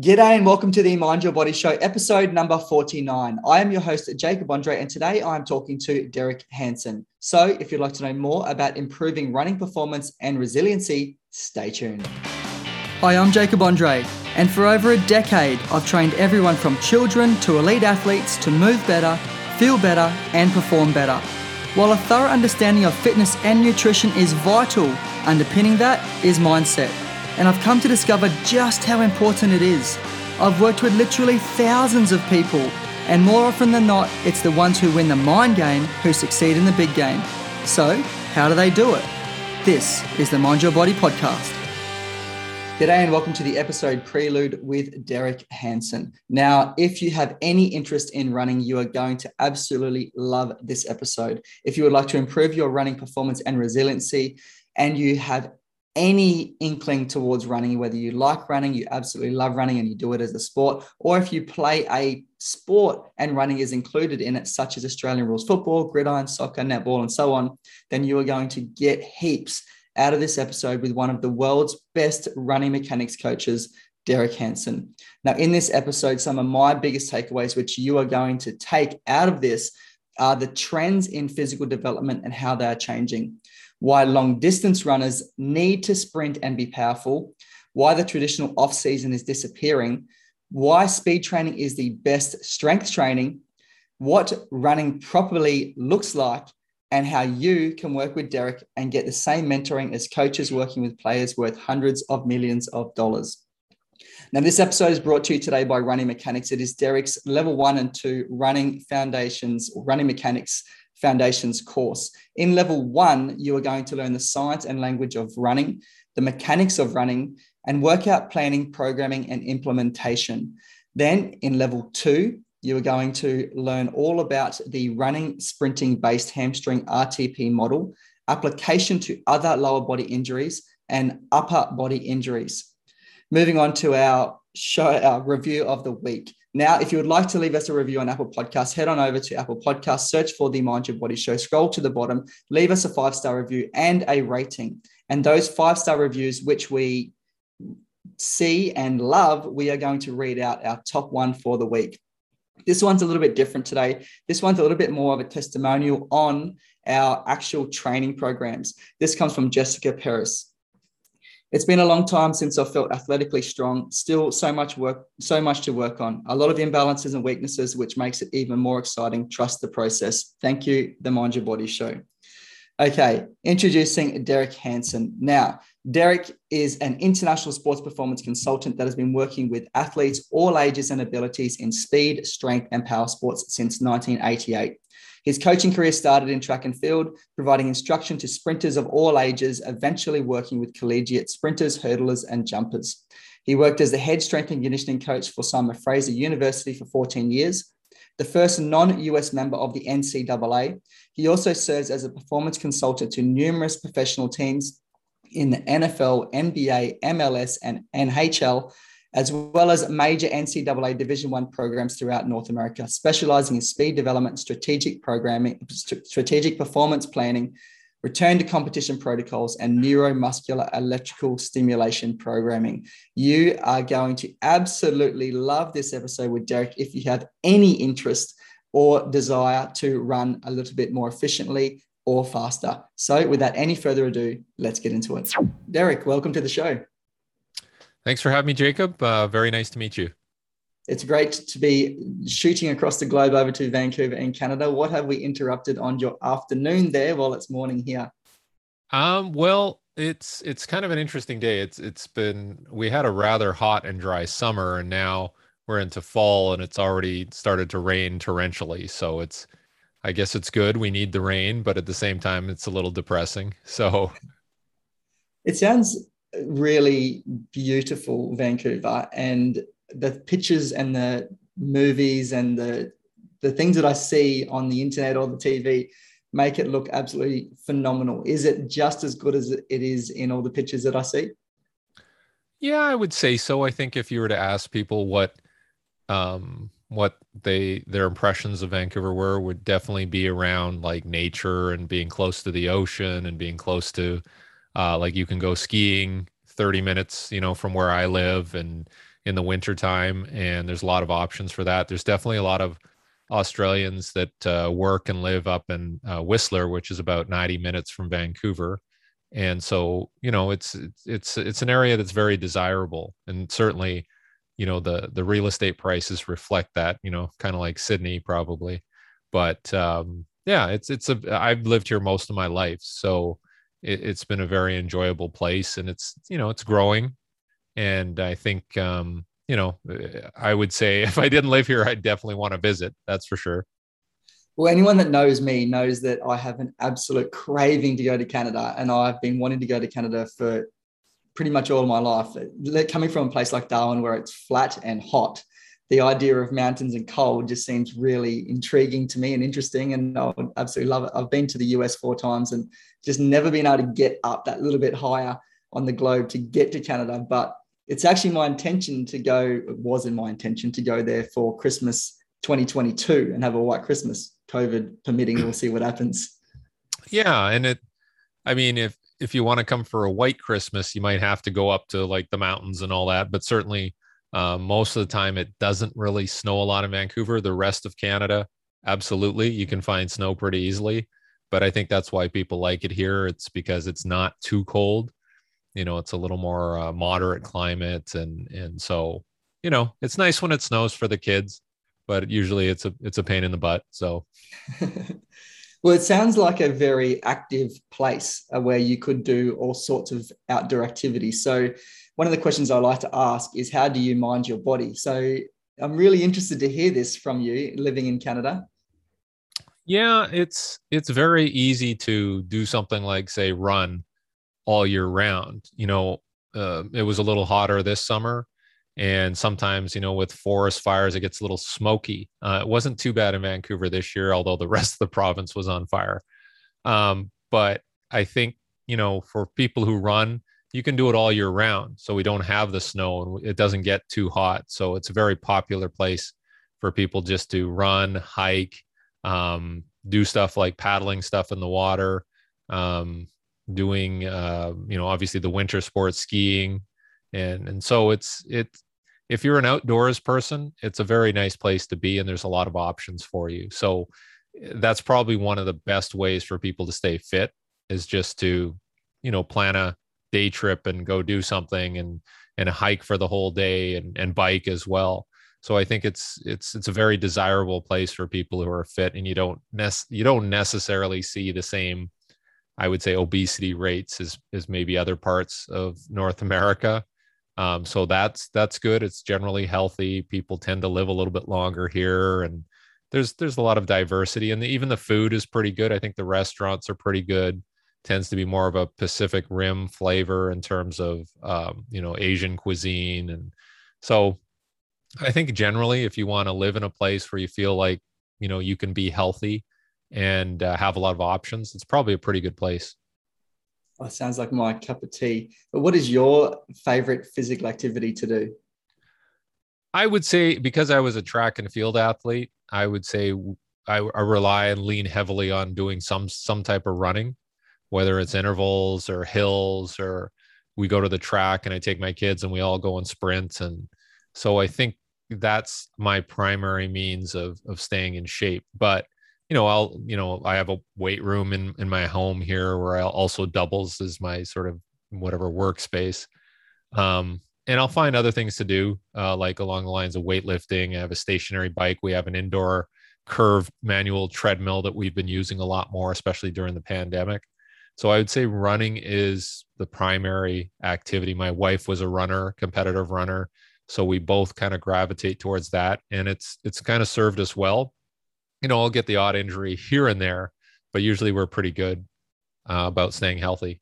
G'day and welcome to the Mind Your Body Show, episode number 49. I am your host, Jacob Andre, and today I'm talking to Derek Hansen. So, if you'd like to know more about improving running performance and resiliency, stay tuned. Hi, I'm Jacob Andre, and for over a decade, I've trained everyone from children to elite athletes to move better, feel better, and perform better. While a thorough understanding of fitness and nutrition is vital, underpinning that is mindset and I've come to discover just how important it is. I've worked with literally thousands of people, and more often than not, it's the ones who win the mind game who succeed in the big game. So, how do they do it? This is the Mind Your Body podcast. G'day and welcome to the episode Prelude with Derek Hansen. Now, if you have any interest in running, you are going to absolutely love this episode. If you would like to improve your running performance and resiliency, and you have any inkling towards running, whether you like running, you absolutely love running and you do it as a sport, or if you play a sport and running is included in it, such as Australian rules football, gridiron, soccer, netball, and so on, then you are going to get heaps out of this episode with one of the world's best running mechanics coaches, Derek Hansen. Now, in this episode, some of my biggest takeaways, which you are going to take out of this, are the trends in physical development and how they are changing why long distance runners need to sprint and be powerful, why the traditional off season is disappearing, why speed training is the best strength training, what running properly looks like, and how you can work with Derek and get the same mentoring as coaches working with players worth hundreds of millions of dollars. Now, this episode is brought to you today by Running Mechanics. It is Derek's level one and two running foundations, running mechanics foundations course. In level one, you are going to learn the science and language of running, the mechanics of running, and workout planning, programming, and implementation. Then in level two, you are going to learn all about the running sprinting based hamstring RTP model, application to other lower body injuries, and upper body injuries. Moving on to our show, our review of the week. Now, if you would like to leave us a review on Apple Podcasts, head on over to Apple Podcasts, search for the Mind Your Body Show, scroll to the bottom, leave us a five star review and a rating. And those five star reviews, which we see and love, we are going to read out our top one for the week. This one's a little bit different today. This one's a little bit more of a testimonial on our actual training programs. This comes from Jessica Perez. It's been a long time since I've felt athletically strong. Still so much work, so much to work on. A lot of imbalances and weaknesses, which makes it even more exciting. Trust the process. Thank you, the Mind Your Body Show. Okay, introducing Derek Hansen. Now, Derek is an international sports performance consultant that has been working with athletes all ages and abilities in speed, strength, and power sports since 1988. His coaching career started in track and field, providing instruction to sprinters of all ages, eventually working with collegiate sprinters, hurdlers, and jumpers. He worked as the head strength and conditioning coach for Simon Fraser University for 14 years, the first non US member of the NCAA. He also serves as a performance consultant to numerous professional teams in the NFL, NBA, MLS, and NHL, as well as major NCAA Division One programs throughout North America, specializing in speed development, strategic programming, strategic performance planning, return to competition protocols, and neuromuscular electrical stimulation programming. You are going to absolutely love this episode with Derek if you have any interest or desire to run a little bit more efficiently or faster. So, without any further ado, let's get into it. Derek, welcome to the show. Thanks for having me, Jacob. Uh, very nice to meet you. It's great to be shooting across the globe over to Vancouver in Canada. What have we interrupted on your afternoon there while it's morning here? Um, well, it's it's kind of an interesting day. It's it's been we had a rather hot and dry summer, and now we're into fall, and it's already started to rain torrentially. So it's I guess it's good. We need the rain, but at the same time, it's a little depressing. So it sounds really beautiful Vancouver and the pictures and the movies and the the things that I see on the internet or the TV make it look absolutely phenomenal. Is it just as good as it is in all the pictures that I see? Yeah, I would say so. I think if you were to ask people what um what they their impressions of Vancouver were would definitely be around like nature and being close to the ocean and being close to uh, like you can go skiing 30 minutes, you know, from where I live and in the wintertime. And there's a lot of options for that. There's definitely a lot of Australians that uh, work and live up in uh, Whistler, which is about 90 minutes from Vancouver. And so, you know, it's it's it's an area that's very desirable, and certainly, you know, the the real estate prices reflect that. You know, kind of like Sydney, probably. But um, yeah, it's it's a I've lived here most of my life, so it, has been a very enjoyable place, and it's you know it's growing, and I think um, you know, I would say if I didn't live here, I'd definitely want to visit. That's for sure. Well, anyone that knows me knows that I have an absolute craving to go to Canada, and I've been wanting to go to Canada for pretty much all my life. Coming from a place like Darwin where it's flat and hot, the idea of mountains and cold just seems really intriguing to me and interesting. And I would absolutely love it. I've been to the US four times and just never been able to get up that little bit higher on the globe to get to Canada. But it's actually my intention to go, it was in my intention to go there for Christmas 2022 and have a white Christmas, COVID permitting. We'll see what happens. Yeah. And it, I mean, if, if you want to come for a white Christmas, you might have to go up to like the mountains and all that. But certainly, uh, most of the time, it doesn't really snow a lot in Vancouver. The rest of Canada, absolutely, you can find snow pretty easily. But I think that's why people like it here. It's because it's not too cold. You know it's a little more uh, moderate climate and and so you know it's nice when it snows for the kids but usually it's a it's a pain in the butt so. Well it sounds like a very active place uh, where you could do all sorts of outdoor activities. So one of the questions i like to ask is how do you mind your body? So i'm really interested to hear this from you living in canada yeah it's it's very easy to do something like say run all year round. You know, uh, it was a little hotter this summer, and sometimes you know with forest fires it gets a little smoky. Uh, it wasn't too bad in Vancouver this year, although the rest of the province was on fire. Um, but I think you know for people who run, you can do it all year round, so we don't have the snow and it doesn't get too hot. So it's a very popular place for people just to run, hike, um, do stuff like paddling stuff in the water. Um, doing uh, you know obviously the winter sports skiing and and so it's it if you're an outdoors person it's a very nice place to be and there's a lot of options for you so eh, that's probably one of the best ways for people to stay fit is just to you know plan a day trip and go do something and and hike for the whole day and and bike as well so i think it's it's it's a very desirable place for people who are fit and you don't nec- you don't necessarily see the same I would say obesity rates as as maybe other parts of North America. Um, so that's that's good. It's generally healthy. People tend to live a little bit longer here, and there's there's a lot of diversity, and the, even the food is pretty good. I think the restaurants are pretty good. Tends to be more of a Pacific Rim flavor in terms of um, you know Asian cuisine, and so I think generally, if you want to live in a place where you feel like you know you can be healthy and uh, have a lot of options, it's probably a pretty good place. Oh, sounds like my cup of tea. But what is your favorite physical activity to do? I would say because I was a track and field athlete, I would say I, I rely and lean heavily on doing some some type of running, whether it's intervals or hills or we go to the track and I take my kids and we all go and sprint and so I think that's my primary means of of staying in shape. But you know, I'll, you know, I have a weight room in in my home here where I also doubles as my sort of whatever workspace. Um, and I'll find other things to do, uh, like along the lines of weightlifting. I have a stationary bike. We have an indoor curved manual treadmill that we've been using a lot more, especially during the pandemic. So I would say running is the primary activity. My wife was a runner, competitive runner, so we both kind of gravitate towards that, and it's it's kind of served us well you know, I'll get the odd injury here and there, but usually we're pretty good uh, about staying healthy.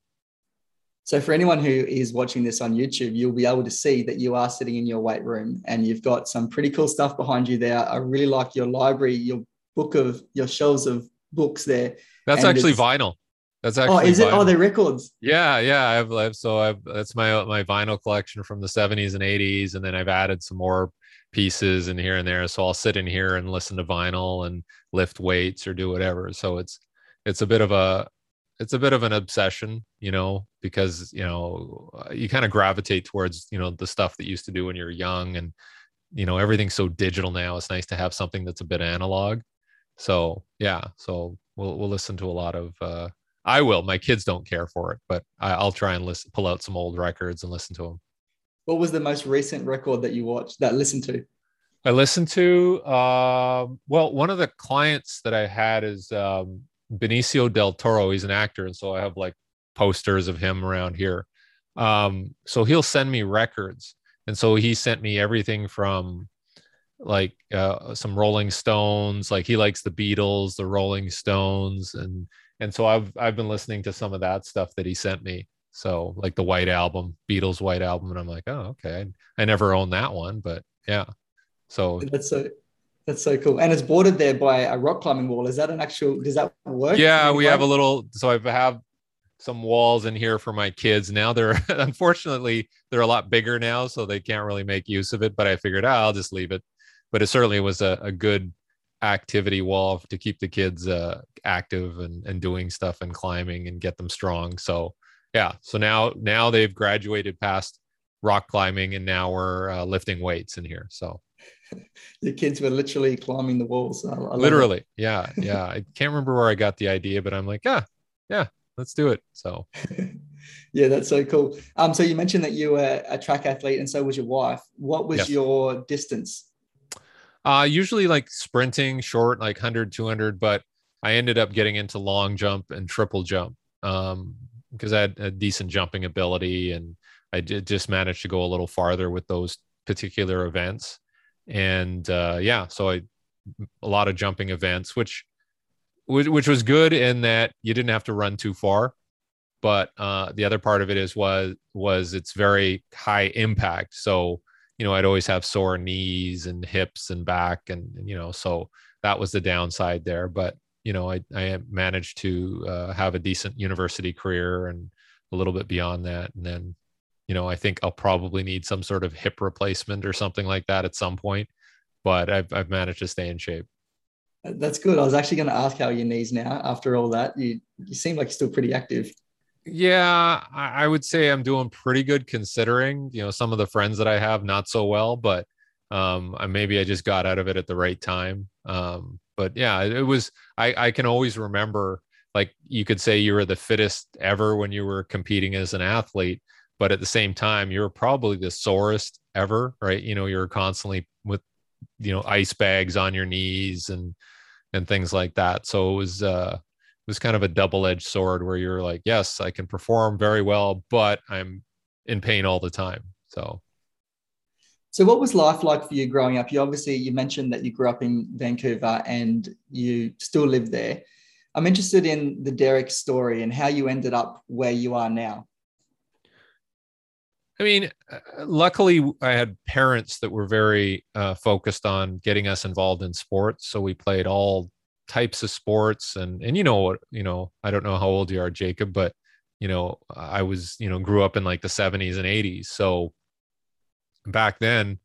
So, for anyone who is watching this on YouTube, you'll be able to see that you are sitting in your weight room and you've got some pretty cool stuff behind you there. I really like your library, your book of your shelves of books there. That's and actually vinyl. That's actually. Oh, is it? Oh, they're records. Yeah, yeah. I've, I've so I've that's my my vinyl collection from the 70s and 80s, and then I've added some more pieces and here and there. So I'll sit in here and listen to vinyl and lift weights or do whatever. So it's it's a bit of a it's a bit of an obsession, you know, because you know you kind of gravitate towards you know the stuff that you used to do when you're young, and you know everything's so digital now. It's nice to have something that's a bit analog. So yeah, so we'll we'll listen to a lot of. Uh, I will. My kids don't care for it, but I, will try and listen, pull out some old records and listen to them. What was the most recent record that you watched that listened to? I listened to. Uh, well, one of the clients that I had is um, Benicio del Toro. He's an actor, and so I have like posters of him around here. Um, so he'll send me records, and so he sent me everything from like uh, some Rolling Stones. Like he likes the Beatles, the Rolling Stones, and and so I've I've been listening to some of that stuff that he sent me. So like the White Album, Beatles White Album, and I'm like, oh okay, I never owned that one, but yeah. So that's so that's so cool, and it's bordered there by a rock climbing wall. Is that an actual? Does that work? Yeah, we have a little. So I have some walls in here for my kids. Now they're unfortunately they're a lot bigger now, so they can't really make use of it. But I figured oh, I'll just leave it. But it certainly was a, a good activity wall to keep the kids uh, active and, and doing stuff and climbing and get them strong. So yeah, so now now they've graduated past rock climbing and now we're uh, lifting weights in here. So your kids were literally climbing the walls. I, I literally, yeah, yeah. I can't remember where I got the idea, but I'm like, yeah, yeah, let's do it. So yeah, that's so cool. Um, so you mentioned that you were a track athlete, and so was your wife. What was yes. your distance? Uh, usually like sprinting, short, like 100, 200, but I ended up getting into long jump and triple jump um, because I had a decent jumping ability and I did just managed to go a little farther with those particular events. And uh, yeah, so I a lot of jumping events, which which was good in that you didn't have to run too far. But uh, the other part of it is was was it's very high impact. So you know, I'd always have sore knees and hips and back, and, you know, so that was the downside there. But you know, I I managed to uh, have a decent university career and a little bit beyond that, and then you know, I think I'll probably need some sort of hip replacement or something like that at some point. But I've I've managed to stay in shape. That's good. I was actually going to ask how your knees now after all that. You you seem like you're still pretty active. Yeah, I would say I'm doing pretty good considering, you know, some of the friends that I have not so well, but um maybe I just got out of it at the right time. Um but yeah, it was I I can always remember like you could say you were the fittest ever when you were competing as an athlete, but at the same time you were probably the sorest ever, right? You know, you're constantly with you know ice bags on your knees and and things like that. So it was uh was kind of a double-edged sword where you're like, yes, I can perform very well, but I'm in pain all the time. So so what was life like for you growing up? You obviously you mentioned that you grew up in Vancouver and you still live there. I'm interested in the Derek story and how you ended up where you are now. I mean, uh, luckily, I had parents that were very uh, focused on getting us involved in sports. So we played all types of sports and and you know what you know i don't know how old you are jacob but you know i was you know grew up in like the 70s and 80s so back then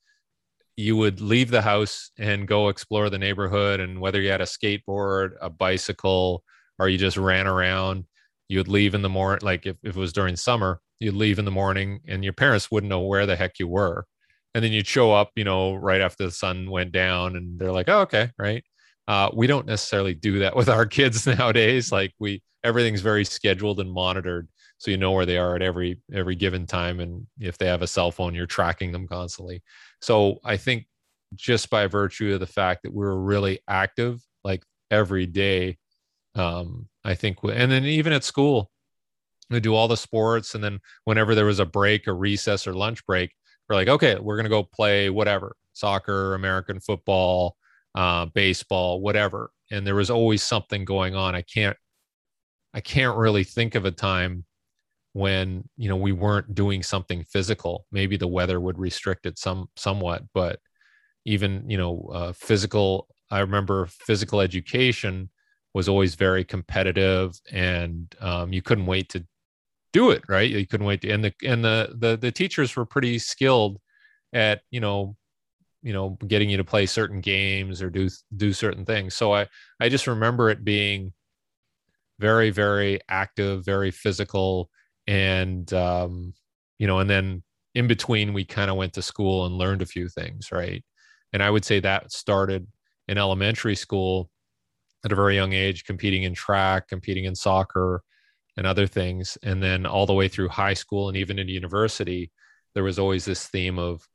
you would leave the house and go explore the neighborhood and whether you had a skateboard a bicycle or you just ran around you would leave in the morning like if, if it was during summer you'd leave in the morning and your parents wouldn't know where the heck you were. And then you'd show up you know right after the sun went down and they're like oh okay right uh, we don't necessarily do that with our kids nowadays. Like we, everything's very scheduled and monitored, so you know where they are at every every given time, and if they have a cell phone, you're tracking them constantly. So I think just by virtue of the fact that we were really active, like every day, um, I think, and then even at school, we do all the sports, and then whenever there was a break, a recess, or lunch break, we're like, okay, we're gonna go play whatever, soccer, American football uh, baseball, whatever. And there was always something going on. I can't, I can't really think of a time when you know we weren't doing something physical. Maybe the weather would restrict it some somewhat, but even you know uh, physical. I remember physical education was always very competitive, and um, you couldn't wait to do it. Right? You couldn't wait to, and the and the the the teachers were pretty skilled at you know you know getting you to play certain games or do do certain things. So i i just remember it being very very active very physical and um, you know and then in between we kind of went to school and learned a few things right? And i would say that started in elementary school at a very young age competing in track competing in soccer and other things. And then all the way through high school and even into university there was always this theme of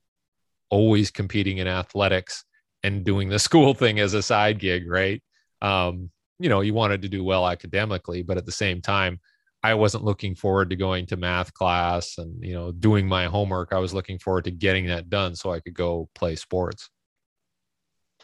always competing in athletics and doing the school thing as a side gig right um, you know you wanted to do well academically but at the same time I wasn't looking forward to going to math class and you know doing my homework. I was looking forward to getting that done so I could go play sports.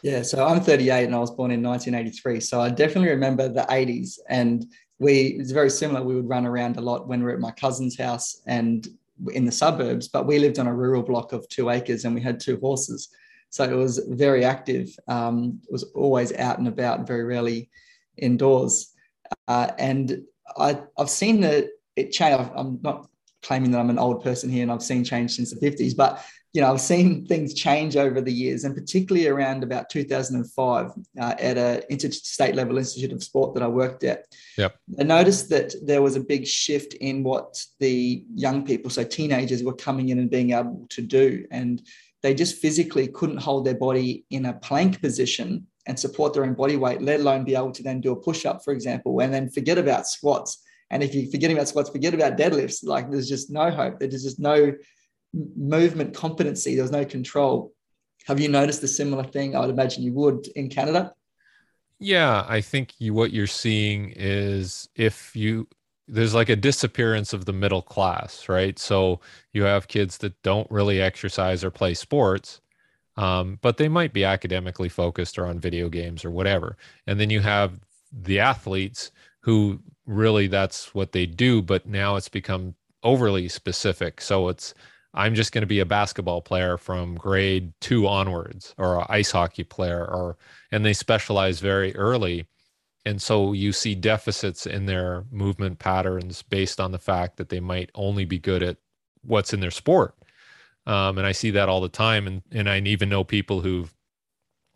Yeah, so I'm 38 and I was born in 1983. So I definitely remember the 80s and we it's very similar. We would run around a lot when we are at my cousin's house and in the suburbs, but we lived on a rural block of two acres and we had two horses. So it was very active. Um, it was always out and about, very rarely indoors. Uh, and I, I've seen that it change. I'm not claiming that I'm an old person here and I've seen change since the 50s, but you know, I've seen things change over the years, and particularly around about 2005 uh, at an interstate level institute of sport that I worked at. Yep. I noticed that there was a big shift in what the young people, so teenagers, were coming in and being able to do, and they just physically couldn't hold their body in a plank position and support their own body weight, let alone be able to then do a push up, for example, and then forget about squats. And if you're forgetting about squats, forget about deadlifts. Like there's just no hope. There's just no movement competency. There's no control. Have you noticed a similar thing? I would imagine you would in Canada. Yeah, I think you, what you're seeing is if you there's like a disappearance of the middle class, right? So you have kids that don't really exercise or play sports, um, but they might be academically focused or on video games or whatever. And then you have the athletes who really that's what they do, but now it's become overly specific. So it's I'm just going to be a basketball player from grade two onwards, or an ice hockey player, or and they specialize very early. And so you see deficits in their movement patterns based on the fact that they might only be good at what's in their sport um, and I see that all the time. And and I even know people who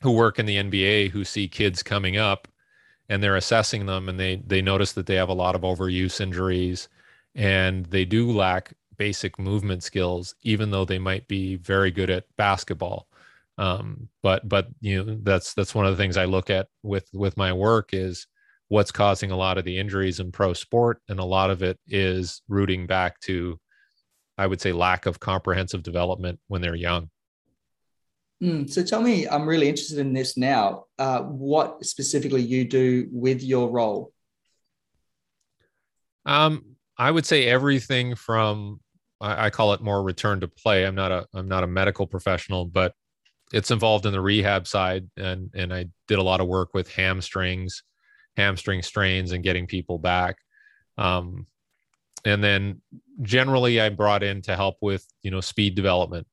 who work in the NBA who see kids coming up, and they're assessing them, and they they notice that they have a lot of overuse injuries, and they do lack basic movement skills, even though they might be very good at basketball. Um, but but you know that's that's one of the things I look at with with my work is what's causing a lot of the injuries in pro sport, and a lot of it is rooting back to I would say, lack of comprehensive development when they're young. Mm, so tell me, I'm really interested in this now. Uh, what specifically you do with your role? Um, I would say everything from I, I call it more return to play. I'm not a I'm not a medical professional, but it's involved in the rehab side, and and I did a lot of work with hamstrings, hamstring strains, and getting people back. Um, and then generally I'm brought in to help with you know speed development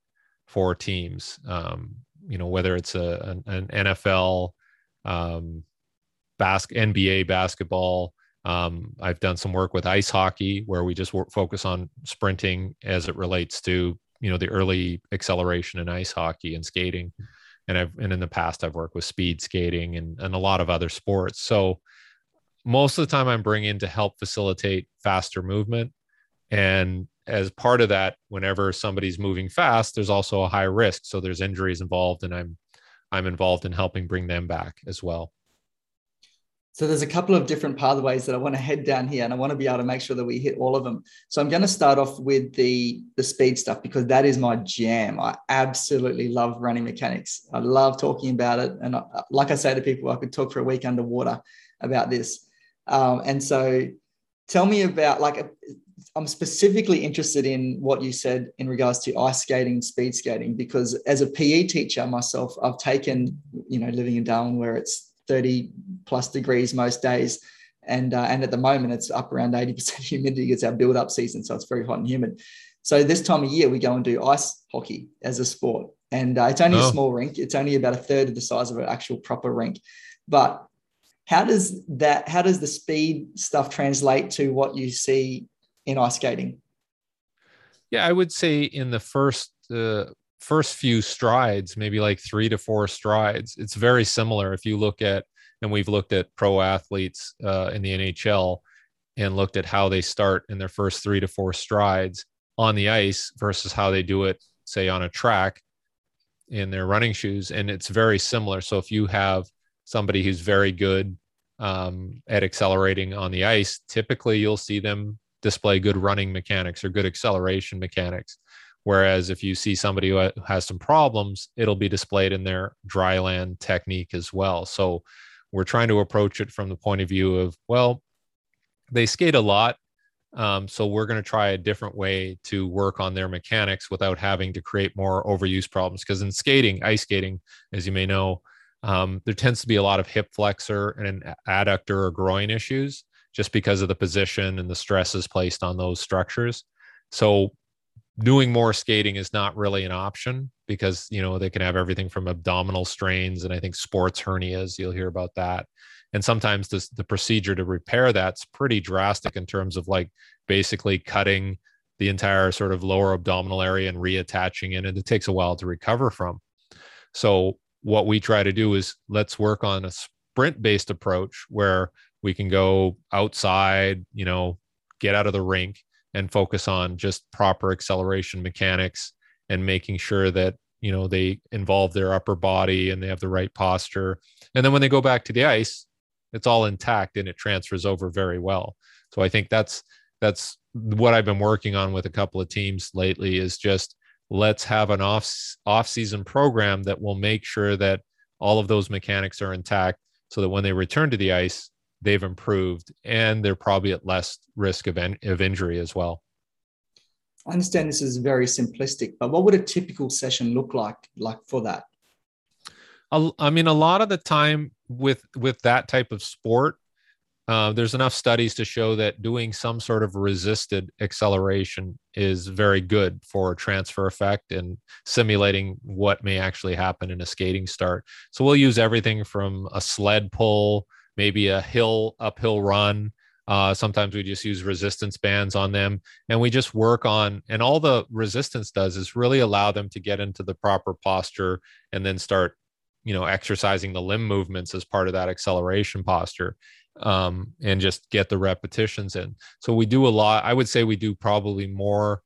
for teams. Um, you know whether it's a an, an NFL, um, bas- NBA basketball. Um, I've done some work with ice hockey where we just work, focus on sprinting as it relates to you know the early acceleration in ice hockey and skating. And I've and in the past I've worked with speed skating and and a lot of other sports. So most of the time I'm bringing to help facilitate faster movement and as part of that, whenever somebody's moving fast, there's also a high risk. So there's injuries involved, and I'm I'm involved in helping bring them back as well. So there's a couple of different pathways that I want to head down here, and I want to be able to make sure that we hit all of them. So I'm going to start off with the the speed stuff because that is my jam. I absolutely love running mechanics. I love talking about it, and I, like I say to people, I could talk for a week underwater about this. Um, and so, tell me about like I'm specifically interested in what you said in regards to ice skating, speed skating, because as a PE teacher myself, I've taken, you know, living in Darwin where it's 30 plus degrees most days. And, uh, and at the moment, it's up around 80% humidity. It's our build up season. So it's very hot and humid. So this time of year, we go and do ice hockey as a sport. And uh, it's only oh. a small rink. It's only about a third of the size of an actual proper rink. But how does that, how does the speed stuff translate to what you see in ice skating? Yeah, I would say in the first uh, first few strides, maybe like three to four strides, it's very similar. If you look at and we've looked at pro athletes uh, in the NHL, and looked at how they start in their first three to four strides on the ice versus how they do it, say, on a track in their running shoes. And it's very similar. So if you have somebody who's very good um, at accelerating on the ice, typically you'll see them display good running mechanics or good acceleration mechanics. Whereas if you see somebody who has some problems, it'll be displayed in their dry land technique as well. So we're trying to approach it from the point of view of, well, they skate a lot. Um, so we're going to try a different way to work on their mechanics without having to create more overuse problems. Because in skating, ice skating, as you may know, um, there tends to be a lot of hip flexor and adductor or groin issues just because of the position and the stresses placed on those structures. So doing more skating is not really an option because you know they can have everything from abdominal strains and I think sports hernias. You'll hear about that and sometimes this, the procedure to repair that's pretty drastic in terms of like basically cutting the entire sort of lower abdominal area and reattaching it and it takes a while to recover from so what we try to do is let's work on a sprint based approach where we can go outside you know get out of the rink and focus on just proper acceleration mechanics and making sure that you know they involve their upper body and they have the right posture and then when they go back to the ice it's all intact and it transfers over very well. So I think that's that's what I've been working on with a couple of teams lately is just let's have an off off season program that will make sure that all of those mechanics are intact so that when they return to the ice they've improved and they're probably at less risk of, en- of injury as well. I understand this is very simplistic, but what would a typical session look like like for that? I mean, a lot of the time with with that type of sport, uh, there's enough studies to show that doing some sort of resisted acceleration is very good for transfer effect and simulating what may actually happen in a skating start. So we'll use everything from a sled pull, maybe a hill uphill run. Uh, sometimes we just use resistance bands on them and we just work on, and all the resistance does is really allow them to get into the proper posture and then start you know exercising the limb movements as part of that acceleration posture um, and just get the repetitions in so we do a lot i would say we do probably more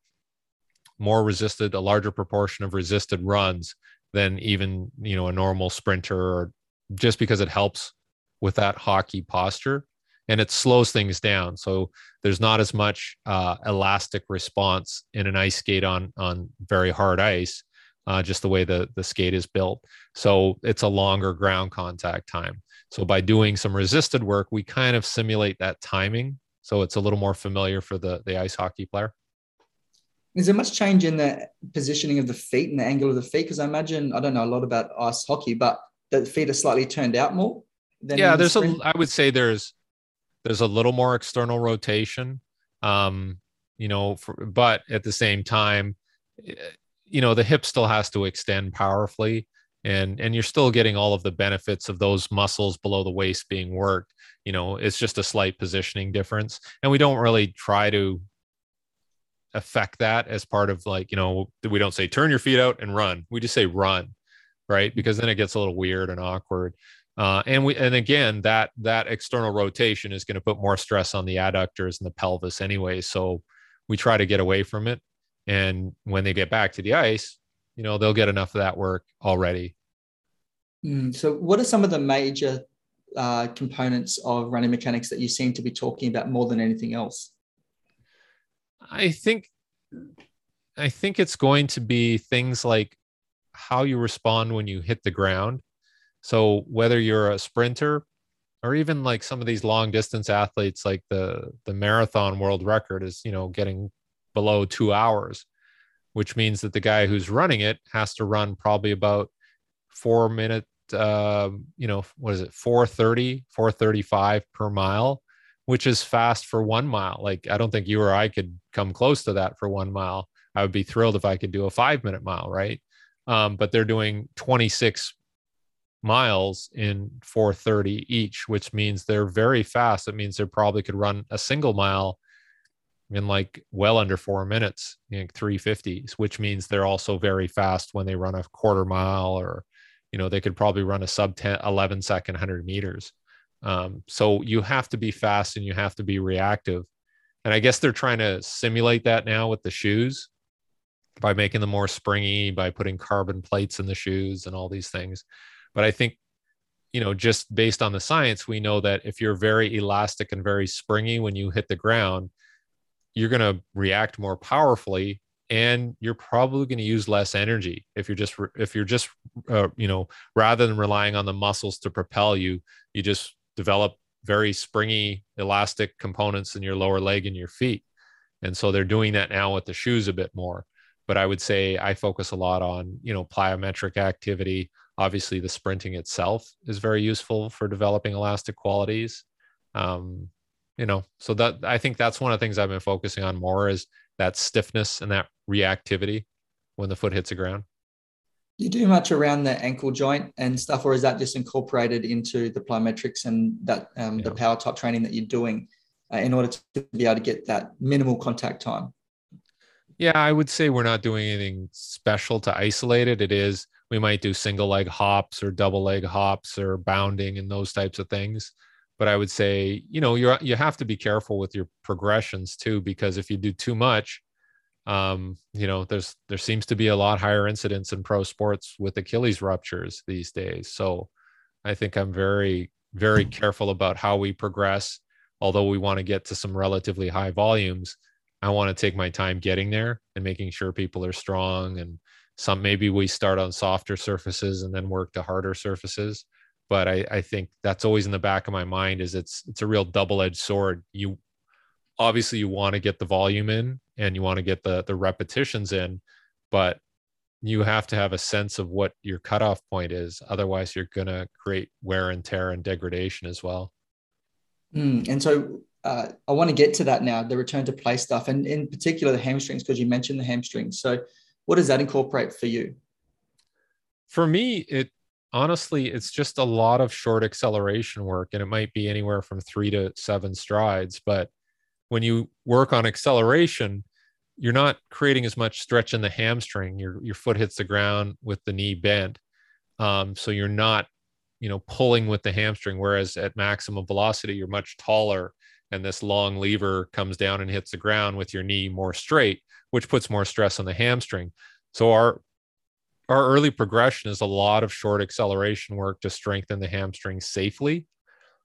more resisted a larger proportion of resisted runs than even you know a normal sprinter or just because it helps with that hockey posture and it slows things down so there's not as much uh, elastic response in an ice skate on on very hard ice uh, just the way the, the skate is built. So it's a longer ground contact time. So by doing some resisted work, we kind of simulate that timing. So it's a little more familiar for the, the ice hockey player. Is there much change in the positioning of the feet and the angle of the feet? Because I imagine, I don't know a lot about ice hockey, but the feet are slightly turned out more. Yeah, there's the a, I would say there's, there's a little more external rotation. Um, you know, for, but at the same time, you know the hip still has to extend powerfully and and you're still getting all of the benefits of those muscles below the waist being worked you know it's just a slight positioning difference and we don't really try to affect that as part of like you know we don't say turn your feet out and run we just say run right because then it gets a little weird and awkward uh, and we and again that that external rotation is going to put more stress on the adductors and the pelvis anyway so we try to get away from it and when they get back to the ice, you know, they'll get enough of that work already. Mm, so, what are some of the major uh, components of running mechanics that you seem to be talking about more than anything else? I think, I think it's going to be things like how you respond when you hit the ground. So whether you're a sprinter or even like some of these long distance athletes, like the the marathon world record is you know getting below two hours, which means that the guy who's running it has to run probably about four minute, uh, you know, what is it, 430, 435 per mile, which is fast for one mile. Like, I don't think you or I could come close to that for one mile. I would be thrilled if I could do a five minute mile, right? Um, but they're doing 26 miles in 430 each, which means they're very fast. It means they probably could run a single mile in like well under four minutes, know, 350s, which means they're also very fast when they run a quarter mile or, you know, they could probably run a sub 10, 11 second 100 meters. Um, so you have to be fast and you have to be reactive. And I guess they're trying to simulate that now with the shoes by making them more springy, by putting carbon plates in the shoes and all these things. But I think, you know, just based on the science, we know that if you're very elastic and very springy when you hit the ground, you're going to react more powerfully and you're probably going to use less energy if you're just if you're just uh, you know rather than relying on the muscles to propel you you just develop very springy elastic components in your lower leg and your feet. And so they're doing that now with the shoes a bit more. But i would say i focus a lot on you know plyometric activity obviously the sprinting itself is very useful for developing elastic qualities um, you know so that i think that's one of the things i've been focusing on more is that stiffness and that reactivity when the foot hits the ground? Do you do much around the ankle joint and stuff, or is that just incorporated into the plyometrics and that um, yeah. the power type training that you're doing uh, in order to be able to get that minimal contact time? Yeah, I would say we're not doing anything special to isolate it. It is we might do single leg hops or double leg hops or bounding and those types of things. But I would say, you know, you you have to be careful with your progressions too, because if you do too much, um, you know, there's there seems to be a lot higher incidence in pro sports with Achilles ruptures these days. So I think I'm very, very careful about how we progress. Although we want to get to some relatively high volumes, I want to take my time getting there and making sure people are strong and some maybe we start on softer surfaces and then work to harder surfaces but I, I think that's always in the back of my mind is it's it's a real double-edged sword. You obviously you want to get the volume in and you want to get the the repetitions in but you have to have a sense of what your cutoff point is otherwise you're going to create wear and tear and degradation as well. Mm, and so uh, i want to get to that now the return to play stuff and in particular the hamstrings because you mentioned the hamstrings. So what does that incorporate for you for me it honestly it's just a lot of short acceleration work and it might be anywhere from three to seven strides but when you work on acceleration, you're not creating as much stretch in the hamstring. Your your foot hits the ground with the knee bent, um, so you're not, you know, pulling with the hamstring. Whereas at maximum velocity, you're much taller, and this long lever comes down and hits the ground with your knee more straight, which puts more stress on the hamstring. So our our early progression is a lot of short acceleration work to strengthen the hamstring safely,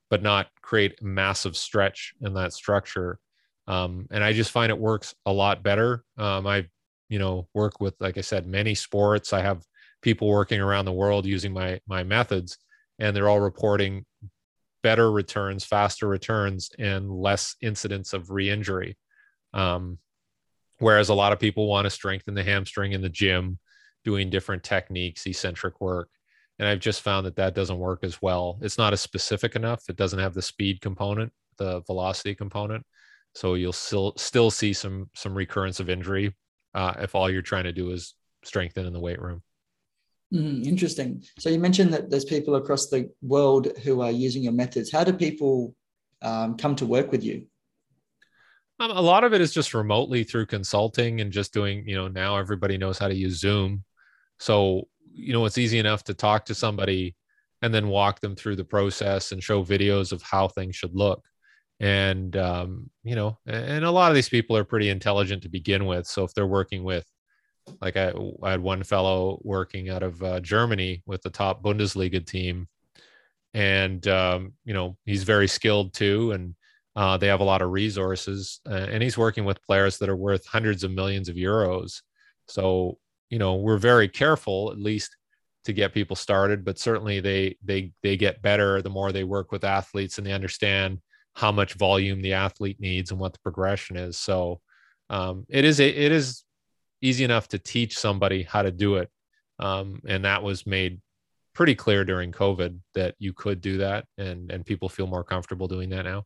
but not create massive stretch in that structure um, and I just find it works a lot better. Um, I, you know, work with, like I said, many sports. I have people working around the world using my my methods, and they're all reporting better returns, faster returns, and less incidents of re-injury. Um, whereas a lot of people want to strengthen the hamstring in the gym, doing different techniques, eccentric work. And I've just found that that doesn't work as well. It's not as specific enough. It doesn't have the speed component, the velocity component. So you'll still still see some some recurrence of injury uh, if all you're trying to do is strengthen in the weight room. Mm, interesting. So you mentioned that there's people across the world who are using your methods. How do people um, come to work with you? Um, a lot of it is just remotely through consulting and just doing. You know, now everybody knows how to use Zoom, so you know it's easy enough to talk to somebody and then walk them through the process and show videos of how things should look and um, you know and a lot of these people are pretty intelligent to begin with so if they're working with like i, I had one fellow working out of uh, germany with the top bundesliga team and um, you know he's very skilled too and uh, they have a lot of resources uh, and he's working with players that are worth hundreds of millions of euros so you know we're very careful at least to get people started but certainly they they they get better the more they work with athletes and they understand how much volume the athlete needs and what the progression is. So um, it is it is easy enough to teach somebody how to do it, um, and that was made pretty clear during COVID that you could do that, and and people feel more comfortable doing that now.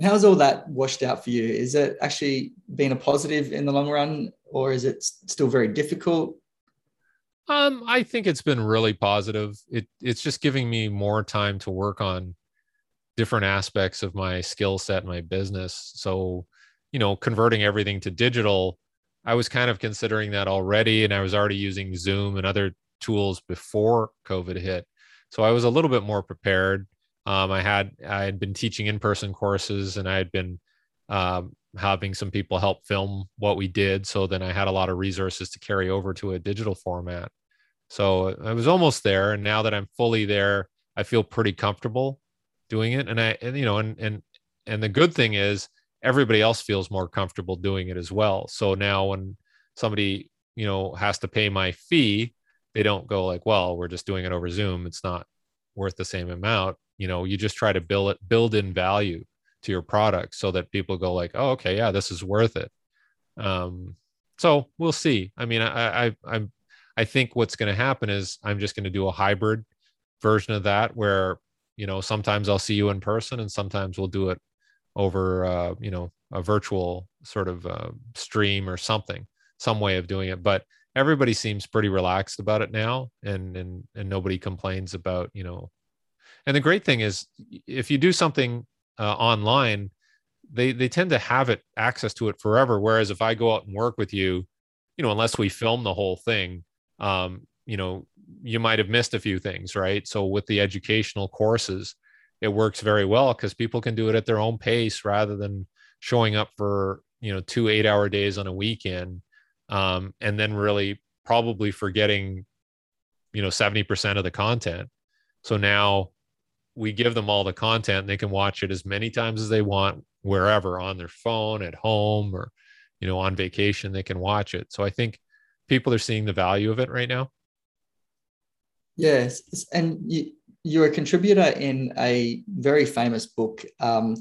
How's all that washed out for you? Is it actually been a positive in the long run, or is it still very difficult? Um, I think it's been really positive. It it's just giving me more time to work on different aspects of my skill set my business so you know converting everything to digital i was kind of considering that already and i was already using zoom and other tools before covid hit so i was a little bit more prepared Um, I had I had been teaching in person courses, and I had been um, having some people help film what we did. So then I had a lot of resources to carry over to a digital format. So I was almost there, and now that I'm fully there, I feel pretty comfortable doing it. And I, and, you know, and and and the good thing is everybody else feels more comfortable doing it as well. So now when somebody you know has to pay my fee, they don't go like, well, we're just doing it over Zoom. It's not worth the same amount. You know, you just try to build it, build in value to your product so that people go like, oh, okay, yeah, this is worth it. Um, so we'll see. I mean, I, I, I'm, I think what's going to happen is I'm just going to do a hybrid version of that where, you know, sometimes I'll see you in person and sometimes we'll do it over, uh, you know, a virtual sort of uh, stream or something, some way of doing it. But everybody seems pretty relaxed about it now and, and, and nobody complains about, you know, and the great thing is if you do something uh, online, they they tend to have it access to it forever. Whereas if I go out and work with you, you know, unless we film the whole thing, um, you know, you might have missed a few things, right? So with the educational courses, it works very well because people can do it at their own pace rather than showing up for you know two eight hour days on a weekend um, and then really probably forgetting you know 70% of the content. So now we give them all the content they can watch it as many times as they want wherever on their phone at home or you know on vacation they can watch it. So i think people are seeing the value of it right now. Yes and you, you're a contributor in a very famous book um,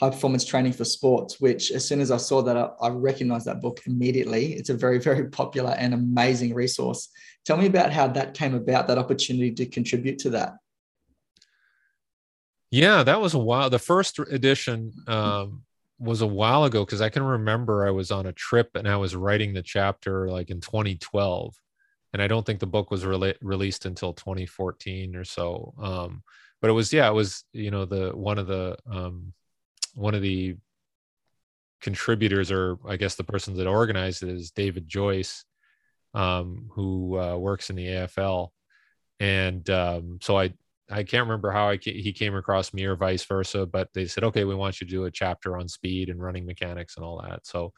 high performance training for sports which as soon as i saw that I, I recognized that book immediately. It's a very very popular and amazing resource. Tell me about how that came about that opportunity to contribute to that. Yeah, that was a while. The first edition um, was a while ago because I can remember I was on a trip and I was writing the chapter like in 2012, and I don't think the book was re- released until 2014 or so. Um, but it was yeah, it was you know the one of the um, one of the contributors or I guess the person that organized it is David Joyce, um, who uh, works in the AFL, and um, so I I can't remember how I he came across me or vice versa, but they said, okay, we want you to do a chapter on speed and running mechanics and all that. So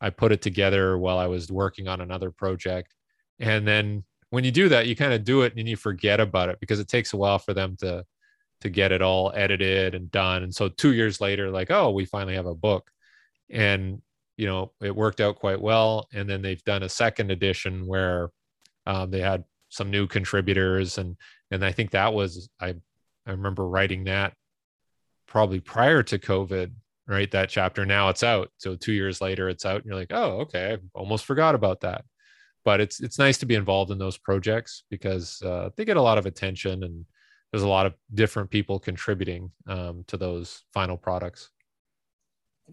I put it together while I was working on another project. And then when you do that, you kind of do it and you forget about it because it takes a while for them to to get it all edited and done. And so two years later, like, oh, we finally have a book. And you know, it worked out quite well. And then they've done a second edition where um, they had some new contributors and and I think that was I I remember writing that probably prior to COVID, right? That chapter. Now it's out. So two years later, it's out, and you're like, oh, okay, I almost forgot about that. But it's it's nice to be involved in those projects because uh, they get a lot of attention, and there's a lot of different people contributing um, to those final products.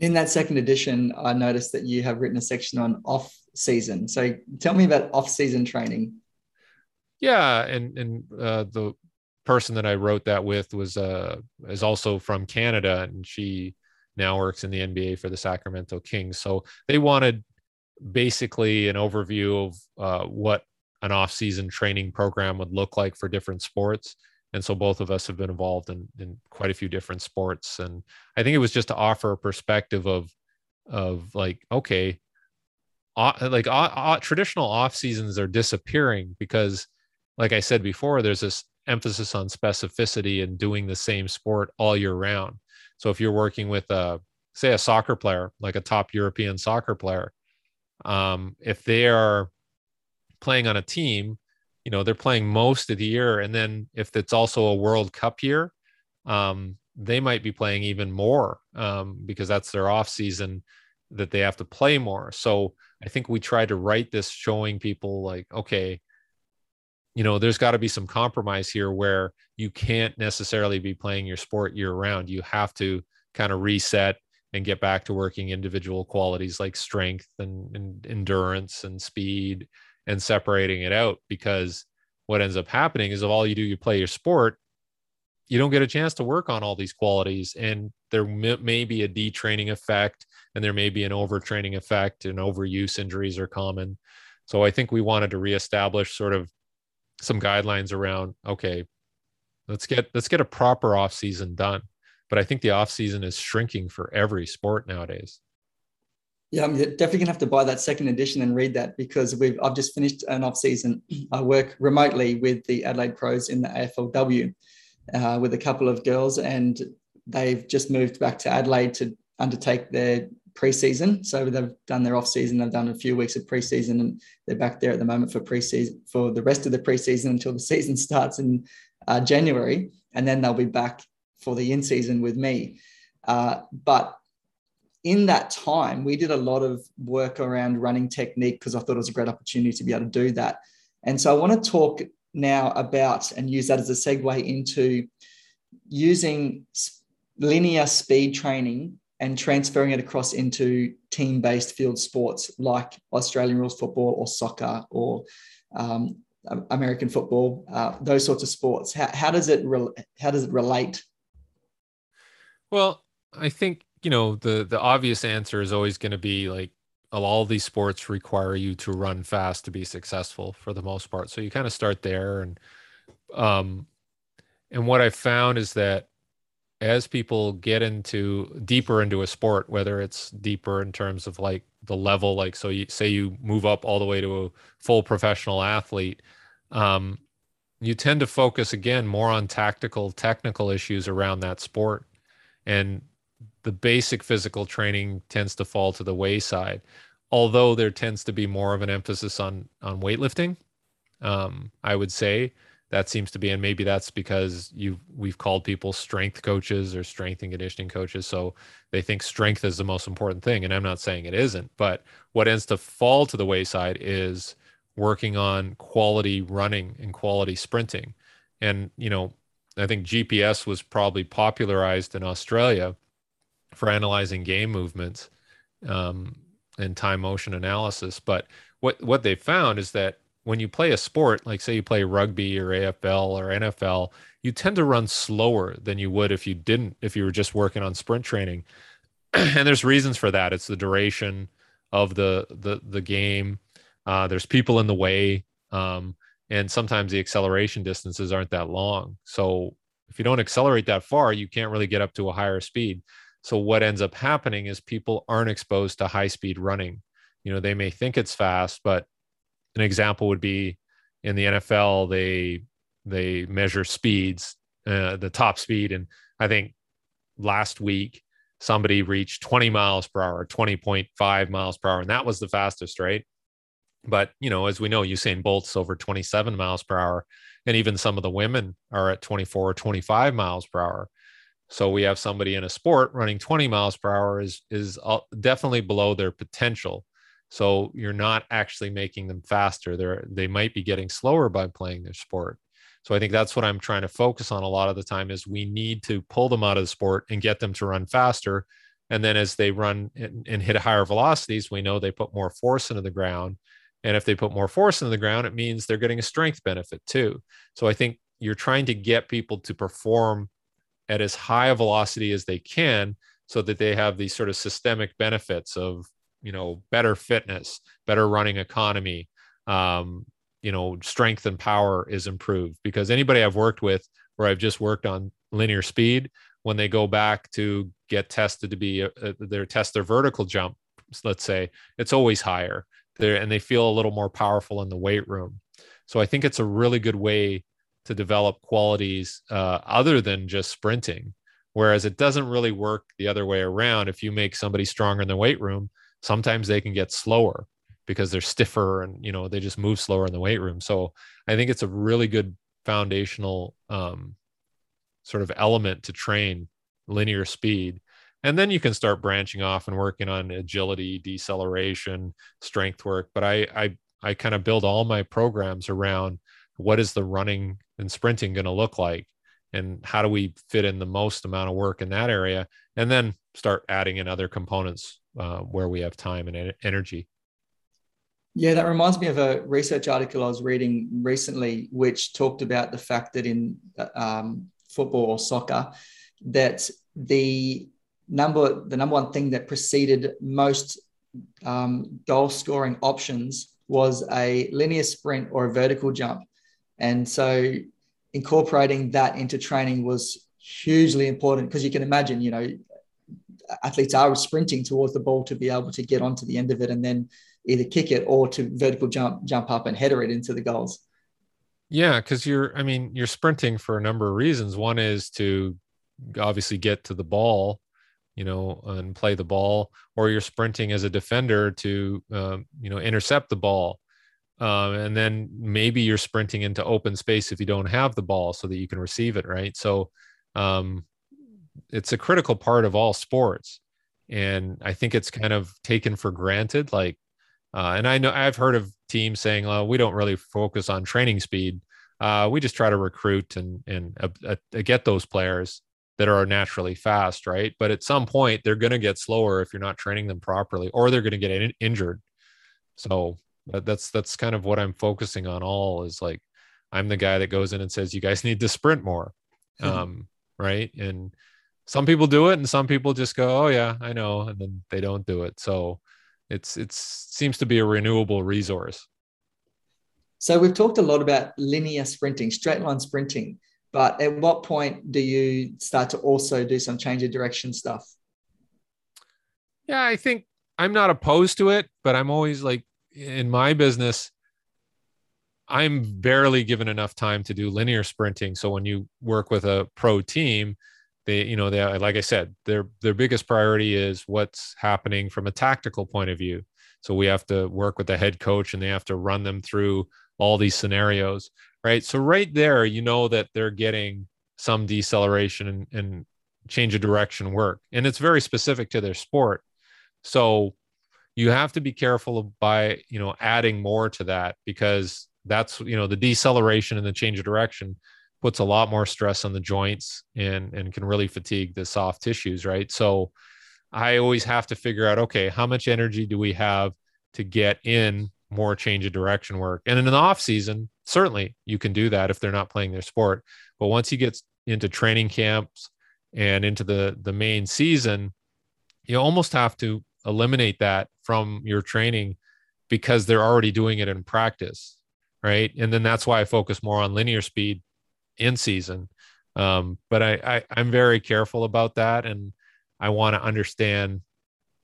In that second edition, I noticed that you have written a section on off season. So tell me about off season training yeah and and uh, the person that i wrote that with was uh is also from canada and she now works in the nba for the sacramento kings so they wanted basically an overview of uh, what an off-season training program would look like for different sports and so both of us have been involved in, in quite a few different sports and i think it was just to offer a perspective of of like okay uh, like uh, traditional off seasons are disappearing because like I said before, there's this emphasis on specificity and doing the same sport all year round. So if you're working with a say a soccer player, like a top European soccer player, um, if they are playing on a team, you know, they're playing most of the year. And then if it's also a World Cup year, um, they might be playing even more um, because that's their off season that they have to play more. So I think we try to write this showing people like, okay, you know there's got to be some compromise here where you can't necessarily be playing your sport year round you have to kind of reset and get back to working individual qualities like strength and, and endurance and speed and separating it out because what ends up happening is if all you do you play your sport you don't get a chance to work on all these qualities and there may, may be a detraining effect and there may be an overtraining effect and overuse injuries are common so i think we wanted to reestablish sort of some guidelines around okay let's get let's get a proper off season done. But I think the off season is shrinking for every sport nowadays. Yeah, I'm definitely gonna have to buy that second edition and read that because we've I've just finished an off season. I work remotely with the Adelaide Crows in the AFLW uh, with a couple of girls, and they've just moved back to Adelaide to undertake their preseason. So they've done their off season. They've done a few weeks of preseason, and they're back there at the moment for preseason for the rest of the preseason until the season starts in uh, January, and then they'll be back for the in season with me. Uh, but in that time, we did a lot of work around running technique because I thought it was a great opportunity to be able to do that. And so I want to talk now about and use that as a segue into using linear speed training and transferring it across into team based field sports like Australian rules football or soccer or um, American football, uh, those sorts of sports. How, how does it re- how does it relate? Well, I think you know the the obvious answer is always going to be like all these sports require you to run fast to be successful for the most part. So you kind of start there and um and what I found is that as people get into deeper into a sport, whether it's deeper in terms of like the level, like so you say you move up all the way to a full professional athlete, um, you tend to focus again more on tactical, technical issues around that sport, and the basic physical training tends to fall to the wayside. Although there tends to be more of an emphasis on on weightlifting, um, I would say that seems to be and maybe that's because you we've called people strength coaches or strength and conditioning coaches so they think strength is the most important thing and i'm not saying it isn't but what ends to fall to the wayside is working on quality running and quality sprinting and you know i think gps was probably popularized in australia for analyzing game movements um, and time motion analysis but what what they found is that when you play a sport, like say you play rugby or AFL or NFL, you tend to run slower than you would if you didn't, if you were just working on sprint training. and there's reasons for that. It's the duration of the the the game. Uh, there's people in the way, um, and sometimes the acceleration distances aren't that long. So if you don't accelerate that far, you can't really get up to a higher speed. So what ends up happening is people aren't exposed to high speed running. You know, they may think it's fast, but an example would be in the NFL, they they measure speeds, uh, the top speed, and I think last week somebody reached 20 miles per hour, 20.5 miles per hour, and that was the fastest, right? But you know, as we know, Usain Bolt's over 27 miles per hour, and even some of the women are at 24 or 25 miles per hour. So we have somebody in a sport running 20 miles per hour is is uh, definitely below their potential. So you're not actually making them faster. They're they might be getting slower by playing their sport. So I think that's what I'm trying to focus on a lot of the time is we need to pull them out of the sport and get them to run faster. And then as they run and, and hit higher velocities, we know they put more force into the ground. And if they put more force into the ground, it means they're getting a strength benefit too. So I think you're trying to get people to perform at as high a velocity as they can so that they have these sort of systemic benefits of you know better fitness better running economy um, you know strength and power is improved because anybody i've worked with where i've just worked on linear speed when they go back to get tested to be their test their vertical jump let's say it's always higher there and they feel a little more powerful in the weight room. So i think it's a really good way to develop qualities uh, other than just sprinting. Whereas it doesn't really work the other way around. If you make somebody stronger in the weight room sometimes they can get slower because they're stiffer and you know they just move slower in the weight room. So i think it's a really good foundational um, sort of element to train linear speed and then you can start branching off and working on agility deceleration strength work. But i i i kind of build all my programs around what is the running and sprinting going to look like? And how do we fit in the most amount of work in that area? And then start adding in other components uh, where we have time and energy. Yeah, that reminds me of a research article I was reading recently, which talked about the fact that in um, football or soccer, that the number the number one thing that preceded most um, goal scoring options was a linear sprint or a vertical jump, and so incorporating that into training was hugely important because you can imagine, you know, athletes are sprinting towards the ball to be able to get onto the end of it and then either kick it or to vertical jump jump up and header it into the goals. Yeah, because you're, I mean, you're sprinting for a number of reasons. One is to obviously get to the ball, you know, and play the ball, or you're sprinting as a defender to, um, you know, intercept the ball. Um, and then maybe you're sprinting into open space if you don't have the ball so that you can receive it, right? So um, it's a critical part of all sports. And I think it's kind of taken for granted. Like, uh, and I know I've heard of teams saying, "Oh, we don't really focus on training speed. Uh, we just try to recruit and and uh, uh, get those players that are naturally fast, right? But at some point, they're going to get slower if you're not training them properly, or they're going to get in- injured. So that's that's kind of what I'm focusing on. All is like I'm the guy that goes in and says, "You guys need to sprint more," um, right? And some people do it, and some people just go, "Oh yeah, I know," and then they don't do it. So it's it seems to be a renewable resource. So we've talked a lot about linear sprinting, straight line sprinting, but at what point do you start to also do some change of direction stuff? Yeah, I think I'm not opposed to it, but I'm always like in my business, I'm barely given enough time to do linear sprinting. So when you work with a pro team, they, you know, they like I said, their their biggest priority is what's happening from a tactical point of view. So we have to work with the head coach and they have to run them through all these scenarios, right? So right there, you know that they're getting some deceleration and, and change of direction work. And it's very specific to their sport. So you have to be careful by you know adding more to that because that's you know the deceleration and the change of direction puts a lot more stress on the joints and and can really fatigue the soft tissues right so i always have to figure out okay how much energy do we have to get in more change of direction work. And in an off season certainly you can do that if they're not playing their sport. But once you get into training camps and into the the main season you almost have to eliminate that from your training because they're already doing it in practice right? And then that's why i focus more on linear speed in season. Um, but I, I i'm very careful about that and i want to understand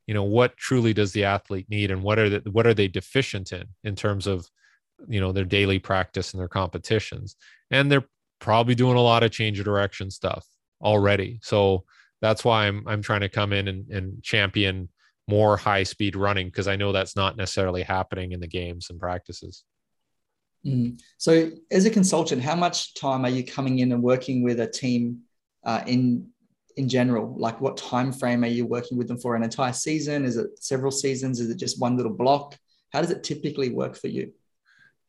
you know what truly does the athlete need and what are the, what are they deficient in in terms of you know their daily practice and their competitions and they're probably doing a lot of change of direction stuff already so that's why i'm i'm trying to come in and, and champion more high speed running because I know that's not necessarily happening in the games and practices. Mm. So, as a consultant, how much time are you coming in and working with a team uh, in in general? Like, what time frame are you working with them for? An entire season? Is it several seasons? Is it just one little block? How does it typically work for you?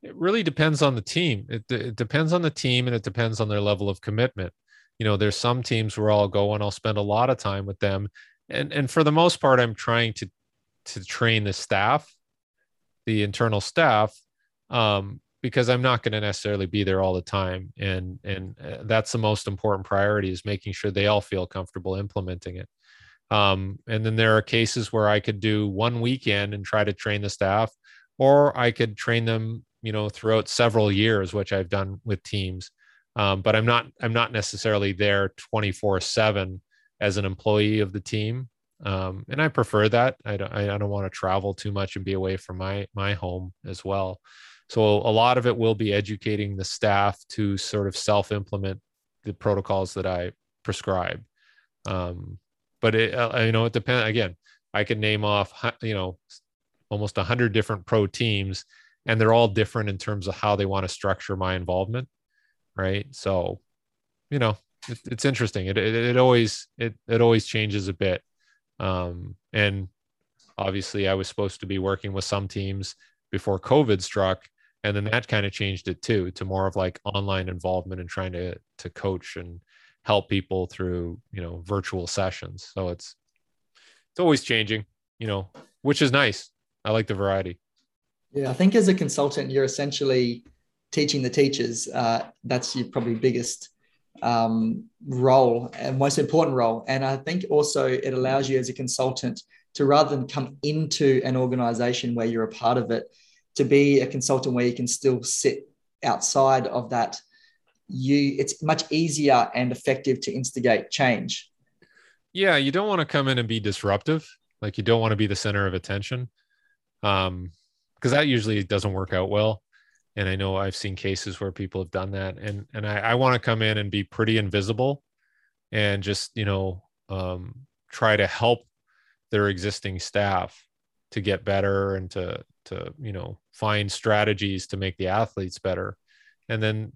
It really depends on the team. It, it depends on the team, and it depends on their level of commitment. You know, there's some teams where I'll go and I'll spend a lot of time with them, and and for the most part i'm trying to to train the staff the internal staff um, because i'm not going to necessarily be there all the time and and uh, that's the most important priority is making sure they all feel comfortable implementing it um, and then there are cases where i could do one weekend and try to train the staff or i could train them you know throughout several years which i've done with teams um, but i'm not i'm not necessarily there 24 7 as an employee of the team. Um, and I prefer that. I don't, I don't want to travel too much and be away from my my home as well. So a lot of it will be educating the staff to sort of self implement the protocols that I prescribe. Um, but it, uh, you know, it depends. Again, I can name off, you know, almost a hundred different pro teams, and they're all different in terms of how they want to structure my involvement. Right. So, you know, it, it's interesting. It, it, it always it it always changes a bit. Um, and obviously, I was supposed to be working with some teams before COVID struck, and then that kind of changed it too to more of like online involvement and trying to to coach and help people through you know virtual sessions. So it's it's always changing, you know, which is nice. I like the variety. Yeah, I think as a consultant, you're essentially teaching the teachers. Uh, that's your probably biggest um, role and most important role. And I think also it allows you as a consultant to rather than come into an organization where you're a part of it, to be a consultant where you can still sit outside of that you it's much easier and effective to instigate change. Yeah, you don't want to come in and be disruptive. Like you don't want to be the center of attention. Um, because that usually doesn't work out well. And I know I've seen cases where people have done that. And and I, I want to come in and be pretty invisible and just, you know, um, try to help their existing staff to get better and to to you know find strategies to make the athletes better. And then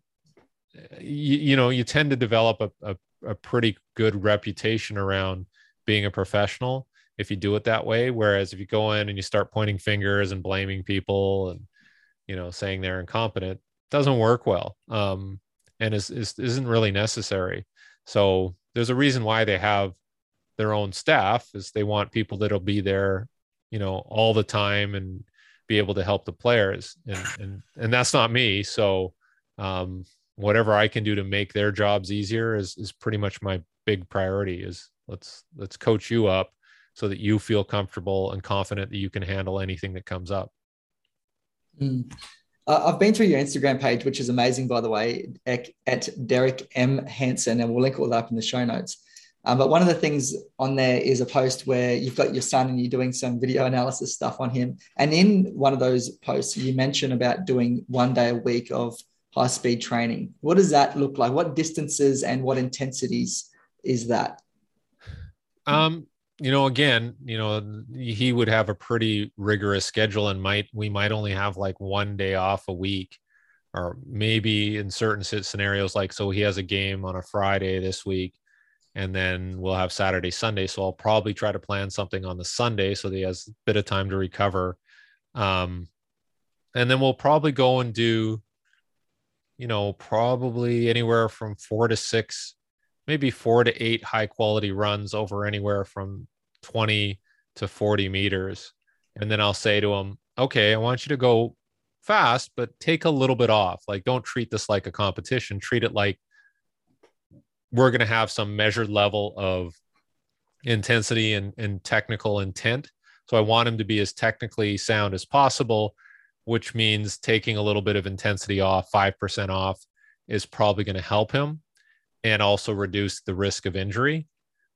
you, you know you tend to develop a, a, a pretty good reputation around being a professional if you do it that way. Whereas if you go in and you start pointing fingers and blaming people and you know saying they're incompetent doesn't work well um, and is, is isn't really necessary. So there's a reason why they have their own staff is they want people that'll be there you know all the time and be able to help the players. And and and that's not me. So um, whatever i can do to make their jobs easier is is pretty much my big priority is let's let's coach you up so that you feel comfortable and confident that you can handle anything that comes up. Mm. uh, i've been through your instagram page which is amazing by the way at, at derek m. Hansen and we'll link all that up in the show notes um, but one of the things on there is a post where you've got your son and you're doing some video analysis stuff on him. And in one of those posts, you mention about doing one day a week of high speed training. What does that look like? What distances and what intensities is that? Um, you know, again, you know, he would have a pretty rigorous schedule and might we might only have like one day off a week or maybe in certain scenarios like so he has a game on a Friday this week and then we'll have Saturday, Sunday. So I'll probably try to plan something on the Sunday so that he has a bit of time to recover. Um, and then we'll probably go and do, you know, probably anywhere from four to six, maybe four to eight high quality runs over anywhere from 20 to 40 meters. And then I'll say to him, okay, I want you to go fast, but take a little bit off. Like, don't treat this like a competition, treat it like we're going to have some measured level of intensity and, and technical intent. So I want him to be as technically sound as possible, which means taking a little bit of intensity off, 5% off is probably going to help him and also reduce the risk of injury.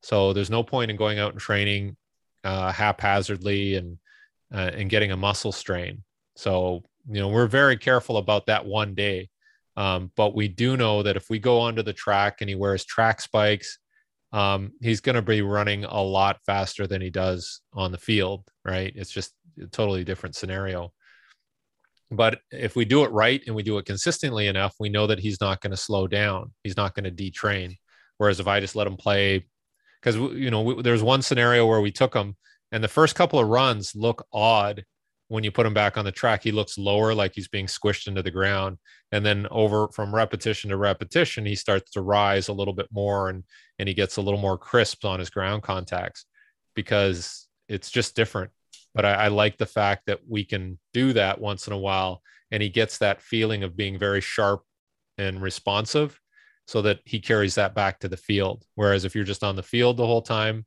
So there's no point in going out and training uh, haphazardly and uh, and getting a muscle strain. So you know we're very careful about that one day. Um, but we do know that if we go onto the track and he wears track spikes, um, he's going to be running a lot faster than he does on the field, right? It's just a totally different scenario. But if we do it right and we do it consistently enough, we know that he's not going to slow down. He's not going to detrain. Whereas if I just let him play, because you know there's one scenario where we took him, and the first couple of runs look odd when you put him back on the track, he looks lower, like he's being squished into the ground. And then over from repetition to repetition, he starts to rise a little bit more and and he gets a little more crisp on his ground contacts because it's just different. But I, I like the fact that we can do that once in a while, and he gets that feeling of being very sharp and responsive so that he carries that back to the field. Whereas if you're just on the field the whole time,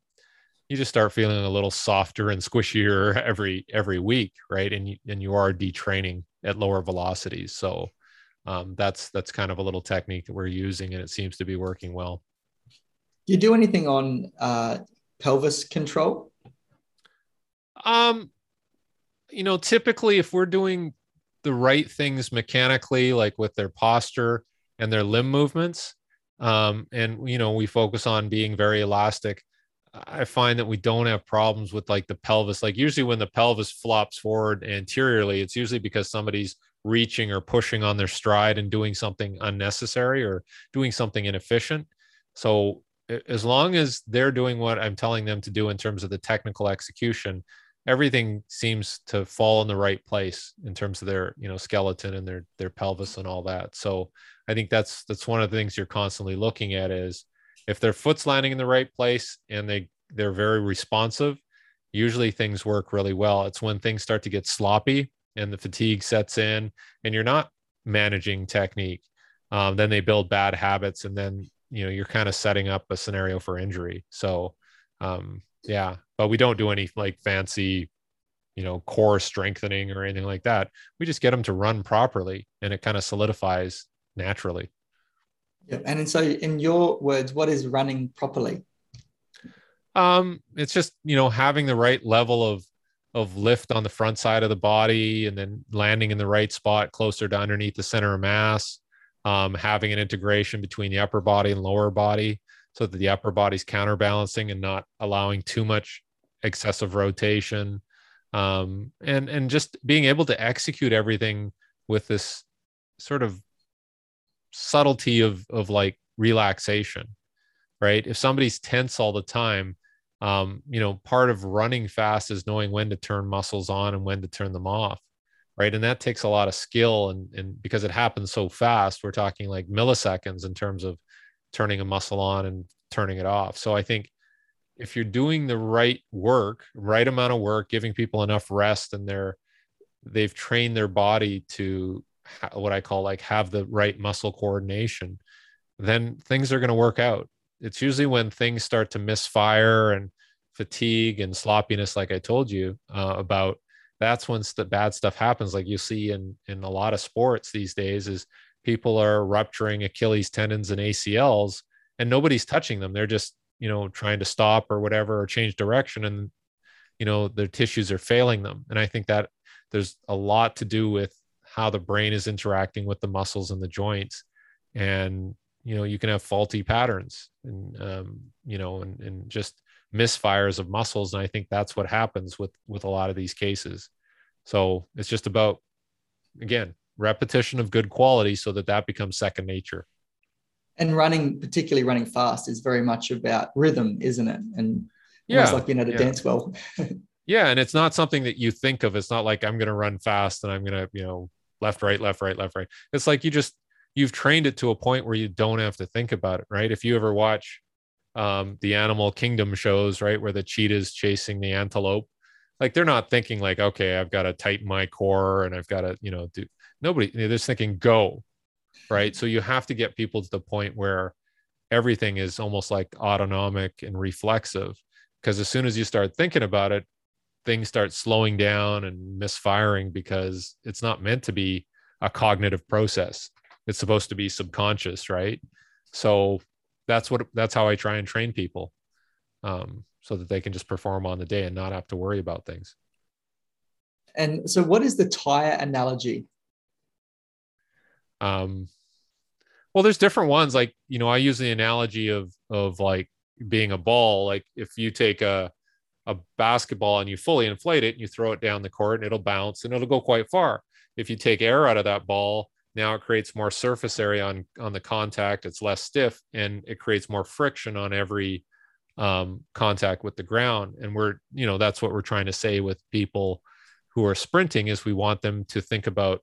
you just start feeling a little softer and squishier every every week, right? And you and you are detraining at lower velocities. So um, that's that's kind of a little technique that we're using, and it seems to be working well. Do you do anything on uh, pelvis control? Um, you know, typically if we're doing the right things mechanically, like with their posture and their limb movements, um, and you know, we focus on being very elastic I find that we don't have problems with like the pelvis. Like usually when the pelvis flops forward anteriorly, it's usually because somebody's reaching or pushing on their stride and doing something unnecessary or doing something inefficient. So as long as they're doing what I'm telling them to do in terms of the technical execution, everything seems to fall in the right place in terms of their, you know, skeleton and their their pelvis and all that. So I think that's that's one of the things you're constantly looking at is if their foot's landing in the right place and they they're very responsive, usually things work really well. It's when things start to get sloppy and the fatigue sets in and you're not managing technique. Um, then they build bad habits and then you know you're kind of setting up a scenario for injury. So um, yeah, but we don't do any like fancy you know core strengthening or anything like that. We just get them to run properly and it kind of solidifies naturally. Yeah. And so, in your words, what is running properly? Um, it's just you know having the right level of of lift on the front side of the body, and then landing in the right spot closer to underneath the center of mass. Um, having an integration between the upper body and lower body, so that the upper body's counterbalancing and not allowing too much excessive rotation. Um, and and just being able to execute everything with this sort of subtlety of of like relaxation right? If somebody's tense all the time um, you know part of running fast is knowing when to turn muscles on and when to turn them off right? And that takes a lot of skill and and because it happens so fast we're talking like milliseconds in terms of turning a muscle on and turning it off. So i think if you're doing the right work right amount of work giving people enough rest and they're they've trained their body to what i call like have the right muscle coordination then things are going to work out. It's usually when things start to misfire and fatigue and sloppiness like i told you uh, about that's when the bad stuff happens. Like you see in in a lot of sports these days is people are rupturing achilles tendons and acls and nobody's touching them. They're just you know trying to stop or whatever or change direction and you know their tissues are failing them. And i think that there's a lot to do with how the brain is interacting with the muscles and the joints. And you know you can have faulty patterns and um, you know and, and just misfires of muscles. And i think that's what happens with with a lot of these cases. So it's just about again repetition of good quality so that that becomes second nature. And running particularly running fast is very much about rhythm isn't it? And yeah it's like being able to yeah. dance well. Yeah and it's not something that you think of. It's not like i'm going to run fast and i'm going to you know left right left right left right it's like you just you've trained it to a point where you don't have to think about it, right? If you ever watch um, the animal kingdom shows, right, where the cheetah's chasing the antelope, like they're not thinking like, okay, I've got to tighten my core and I've got to, you know, do nobody, they're just thinking go, right? So you have to get people to the point where everything is almost like autonomic and reflexive. Because as soon as you start thinking about it, things start slowing down and misfiring because it's not meant to be a cognitive process. It's supposed to be subconscious right? So that's what that's how i try and train people um, so that they can just perform on the day and not have to worry about things. And so what is the tire analogy? Um well there's different ones. Like you know i use the analogy of of like being a ball. Like if you take a a basketball and you fully inflate it and you throw it down the court and it'll bounce and it'll go quite far. If you take air out of that ball now it creates more surface area on on the contact. It's less stiff and it creates more friction on every um, contact with the ground. And we're you know that's what we're trying to say with people who are sprinting is we want them to think about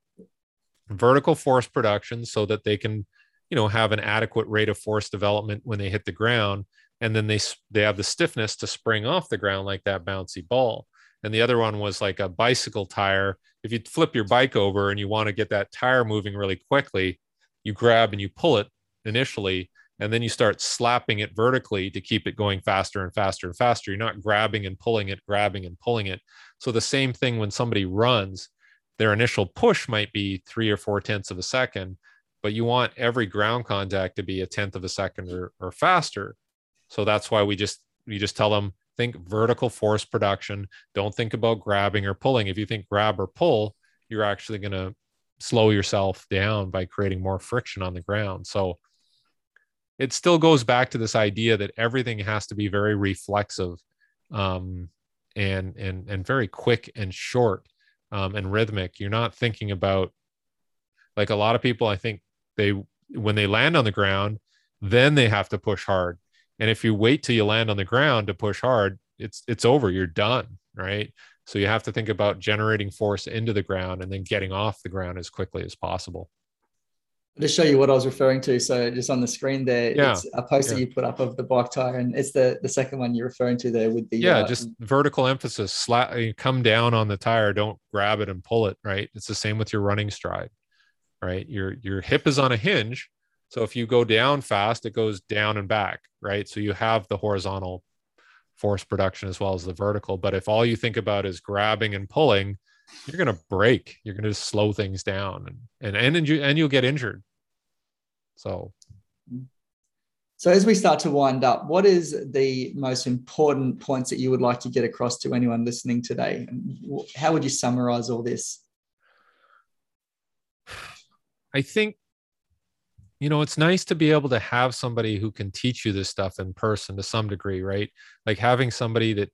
vertical force production so that they can you know have an adequate rate of force development when they hit the ground and then they they have the stiffness to spring off the ground like that bouncy ball and the other one was like a bicycle tire. If you flip your bike over and you want to get that tire moving really quickly, you grab and you pull it initially, and then you start slapping it vertically to keep it going faster and faster and faster. You're not grabbing and pulling it, grabbing and pulling it. So the same thing when somebody runs, their initial push might be three or four tenths of a second, but you want every ground contact to be a tenth of a second or, or faster. So that's why we just we just tell them think vertical force production. Don't think about grabbing or pulling. If you think grab or pull, you're actually going to slow yourself down by creating more friction on the ground. So it still goes back to this idea that everything has to be very reflexive um, and and and very quick and short um, and rhythmic. You're not thinking about like a lot of people. I think they when they land on the ground, then they have to push hard and if you wait till you land on the ground to push hard, it's it's over. You're done, right? So you have to think about generating force into the ground and then getting off the ground as quickly as possible. To show you what I was referring to, so just on the screen there, yeah. it's a post yeah. that you put up of the bike tire, and it's the the second one you're referring to there with the yeah, uh, just vertical emphasis. Sla- you come down on the tire, don't grab it and pull it. Right. It's the same with your running stride. Right. Your your hip is on a hinge, so if you go down fast, it goes down and back, right? So you have the horizontal force production as well as the vertical. But if all you think about is grabbing and pulling, you're going to break. You're going to slow things down, and and and you, and you'll get injured. So, So, as we start to wind up, what is the most important points that you would like to get across to anyone listening today? How would you summarize all this? I think, you know, it's nice to be able to have somebody who can teach you this stuff in person to some degree, right? Like having somebody that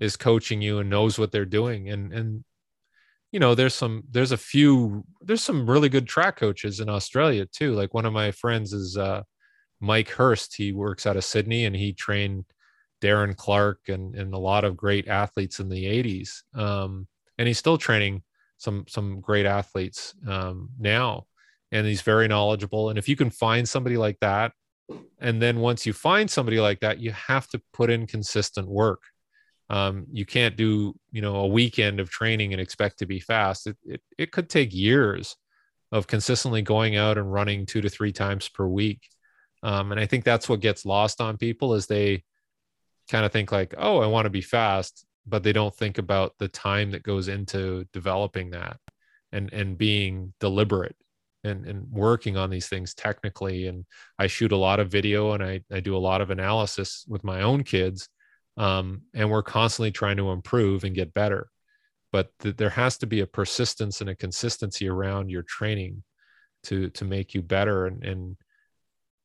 is coaching you and knows what they're doing. And, and, you know, there's some, there's a few, there's some really good track coaches in Australia too. Like one of my friends is, uh, Mike Hurst. He works out of Sydney and he trained Darren Clark and, and a lot of great athletes in the 80s. Um, and he's still training some some great athletes um, now. And he's very knowledgeable. And if you can find somebody like that, and then once you find somebody like that, you have to put in consistent work. Um, you can't do you know a weekend of training and expect to be fast. It, it, it could take years of consistently going out and running two to three times per week um, and I think that's what gets lost on people is they kind of think like, oh, I want to be fast, but they don't think about the time that goes into developing that and and being deliberate and, and working on these things technically. And I shoot a lot of video and I, I do a lot of analysis with my own kids. Um, and we're constantly trying to improve and get better. But th- there has to be a persistence and a consistency around your training to to make you better and, and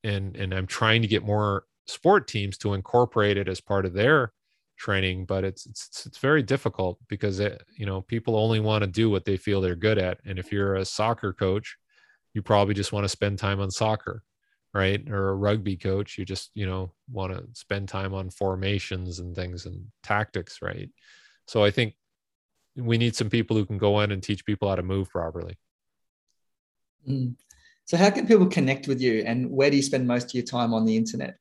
and and I'm trying to get more sport teams to incorporate it as part of their training but it's it's it's very difficult because it, you know people only want to do what they feel they're good at and if you're a soccer coach you probably just want to spend time on soccer right or a rugby coach you just you know want to spend time on formations and things and tactics right so i think we need some people who can go in and teach people how to move properly mm. So, how can people connect with you, and where do you spend most of your time on the internet?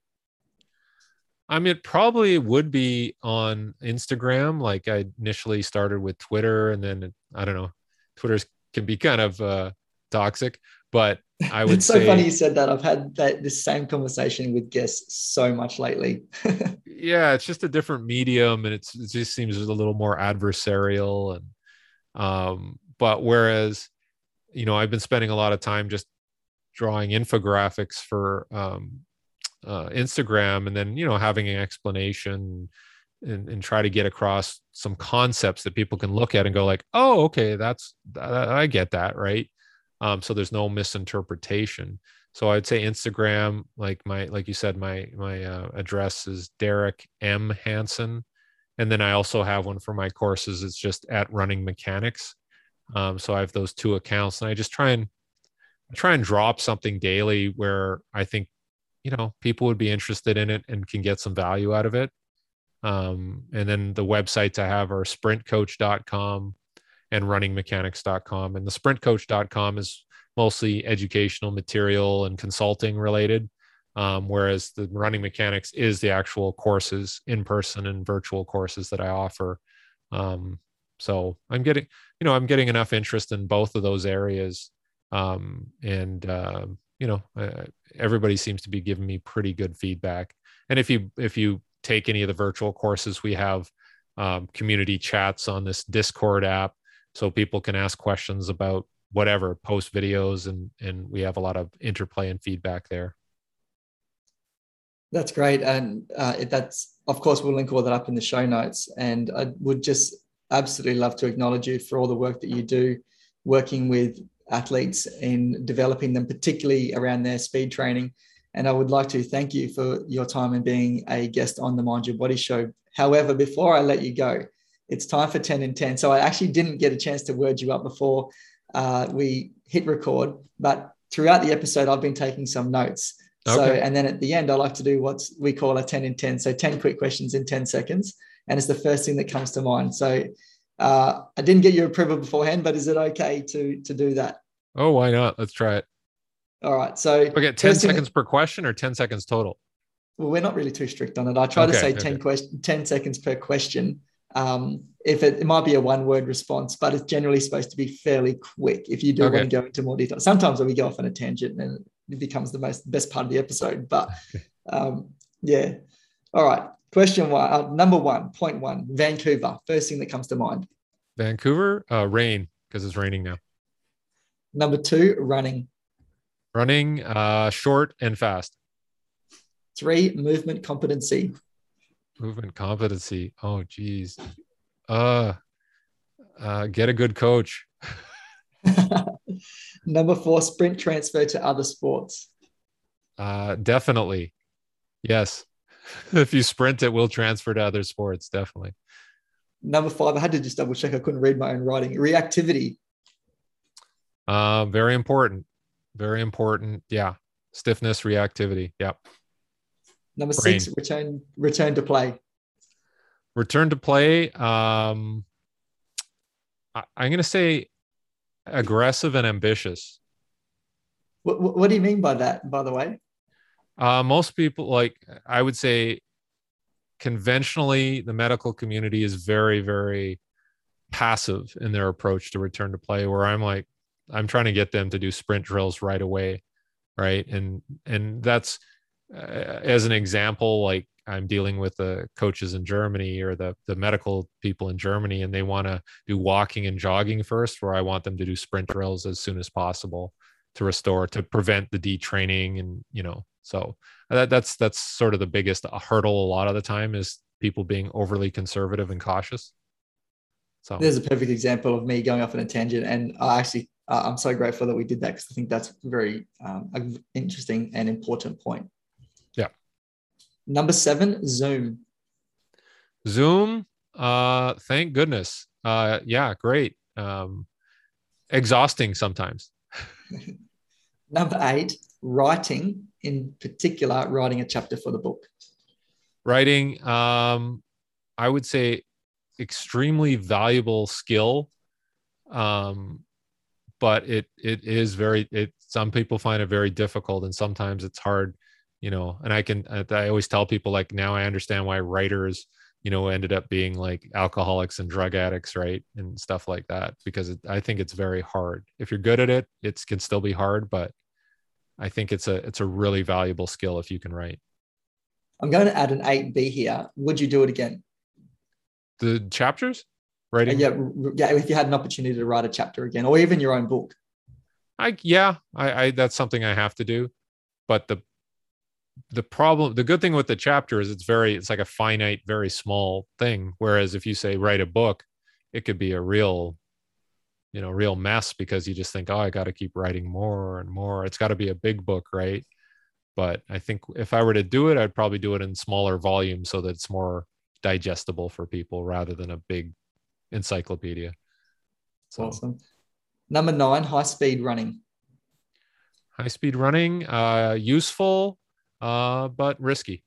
I mean, it probably would be on Instagram. Like I initially started with Twitter, and then I don't know, Twitter can be kind of uh, toxic. But I would. it's so say, funny you said that. I've had that this same conversation with guests so much lately. yeah, it's just a different medium, and it's it just seems a little more adversarial, and um, but whereas you know, I've been spending a lot of time just drawing infographics for um, uh, Instagram and then, you know, having an explanation and, and, try to get across some concepts that people can look at and go like, oh, okay, that's, I get that. Right. Um, so there's no misinterpretation. So I'd say Instagram, like my, like you said, my, my uh, address is Derek M Hansen. And then I also have one for my courses. It's just at running mechanics. Um, so I have those two accounts and I just try and try and drop something daily where I think, you know, people would be interested in it and can get some value out of it. Um, and then the websites I have are sprintcoach.com and runningmechanics.com. And the sprintcoach.com is mostly educational material and consulting related. Um, whereas the running mechanics is the actual courses in person and virtual courses that I offer. Um, so I'm getting, you know, I'm getting enough interest in both of those areas um, and uh, you know uh, everybody seems to be giving me pretty good feedback and if you if you take any of the virtual courses we have um, community chats on this discord app so people can ask questions about whatever post videos and and we have a lot of interplay and feedback there that's great and uh, that's of course we'll link all that up in the show notes and i would just absolutely love to acknowledge you for all the work that you do working with athletes in developing them, particularly around their speed training. And I would like to thank you for your time and being a guest on the Mind Your Body show. However, before I let you go, it's time for 10 and 10. So I actually didn't get a chance to word you up before uh, we hit record, but throughout the episode, I've been taking some notes. Okay. So, and then at the end, I like to do what we call a 10 in 10. So 10 quick questions in 10 seconds. And it's the first thing that comes to mind. So uh, I didn't get your approval beforehand, but is it okay to to do that? Oh, why not? Let's try it. All right. So okay, 10 seconds per question or 10 seconds total? Well, we're not really too strict on it. I try okay, to say okay. 10 question 10 seconds per question. Um, if it, it, might be a one word response, but it's generally supposed to be fairly quick if you do okay. want to go into more detail. Sometimes we go off on a tangent and it becomes the most best part of the episode. But um, yeah. All right. Question one, uh, number one, point one, Vancouver. First thing that comes to mind. Vancouver, uh, rain because it's raining now. Number two, running. Running, uh, short and fast. Three, movement competency. Movement competency. Oh, geez. Uh, uh, get a good coach. Number four, sprint transfer to other sports. Uh, definitely. Yes. if you sprint, it will transfer to other sports. Definitely. Number five, I had to just double check. I couldn't read my own writing. Reactivity. Uh, very important. Very important. Yeah. Stiffness, reactivity. Yep. Number Brain. six, return return to play. Return to play. Um, I, I'm going to say aggressive and ambitious. What, what do you mean by that, by the way? Uh, most people, like I would say, conventionally, the medical community is very, very passive in their approach to return to play. Where I'm like, I'm trying to get them to do sprint drills right away, right? And and that's as an example, like I'm dealing with the coaches in Germany or the the medical people in Germany, and they want to do walking and jogging first, where I want them to do sprint drills as soon as possible to restore to prevent the detraining and you know so that, that's that's sort of the biggest hurdle a lot of the time is people being overly conservative and cautious. So. There's a perfect example of me going off on a tangent and i actually uh, i'm so grateful that we did that because i think that's very um, interesting and important point Number seven, Zoom. Zoom. Uh, thank goodness. Uh, yeah, great. Um, exhausting sometimes. Number eight, writing. In particular, writing a chapter for the book. Writing. Um, I would say extremely valuable skill. Um, but it it is very it. Some people find it very difficult, and sometimes it's hard you know and i can i always tell people like now i understand why writers you know ended up being like alcoholics and drug addicts right and stuff like that because it, i think it's very hard. If you're good at it it can still be hard but i think it's a it's a really valuable skill if you can write. I'm going to add an 8b here. Would you do it again? The chapters? Writing? Uh, yeah yeah if you had an opportunity to write a chapter again or even your own book. I yeah i, I that's something i have to do but the the problem the good thing with the chapter is it's very it's like a finite very small thing. Whereas if you say write a book it could be a real you know real mess because you just think oh i got to keep writing more and more. It's got to be a big book right? But i think if i were to do it i'd probably do it in smaller volumes so that it's more digestible for people rather than a big encyclopedia. So. awesome. Number nine high speed running. High speed running uh useful uh, but risky.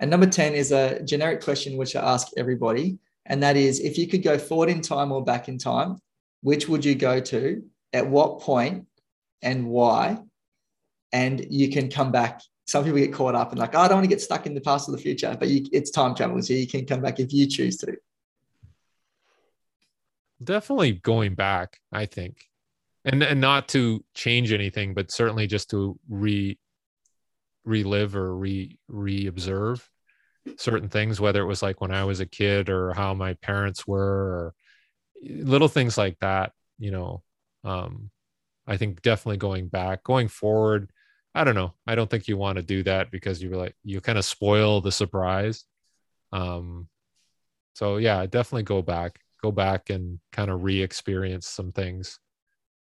And number 10 is a generic question which I ask everybody. And that is if you could go forward in time or back in time, which would you go to, at what point, and why? And you can come back. Some people get caught up and like, oh, I don't want to get stuck in the past or the future, but you, it's time travel. So you can come back if you choose to. Definitely going back, I think. And, and not to change anything, but certainly just to re relive or re re-observe certain things whether it was like when i was a kid or how my parents were or little things like that you know um i think definitely going back going forward i don't know. I don't think you want to do that because you like you kind of spoil the surprise. Um so yeah definitely go back go back and kind of re-experience some things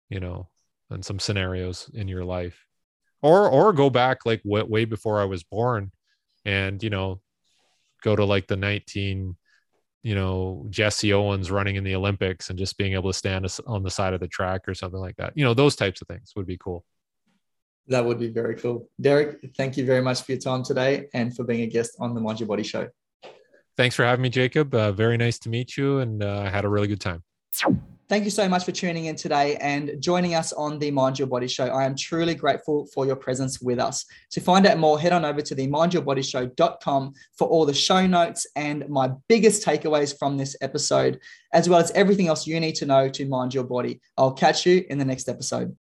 you know and some scenarios in your life or or go back like way, way before I was born, and you know, go to like the 19, you know, Jesse Owens running in the Olympics and just being able to stand on the side of the track or something like that. You know, those types of things would be cool. That would be very cool. Derek, thank you very much for your time today and for being a guest on the Mind Your Body Show. Thanks for having me, Jacob. Uh, very nice to meet you, and uh, I had a really good time. Thank you so much for tuning in today and joining us on the Mind Your Body Show. I am truly grateful for your presence with us. To find out more, head on over to the mindyourbodyshow.com for all the show notes and my biggest takeaways from this episode, as well as everything else you need to know to mind your body. I'll catch you in the next episode.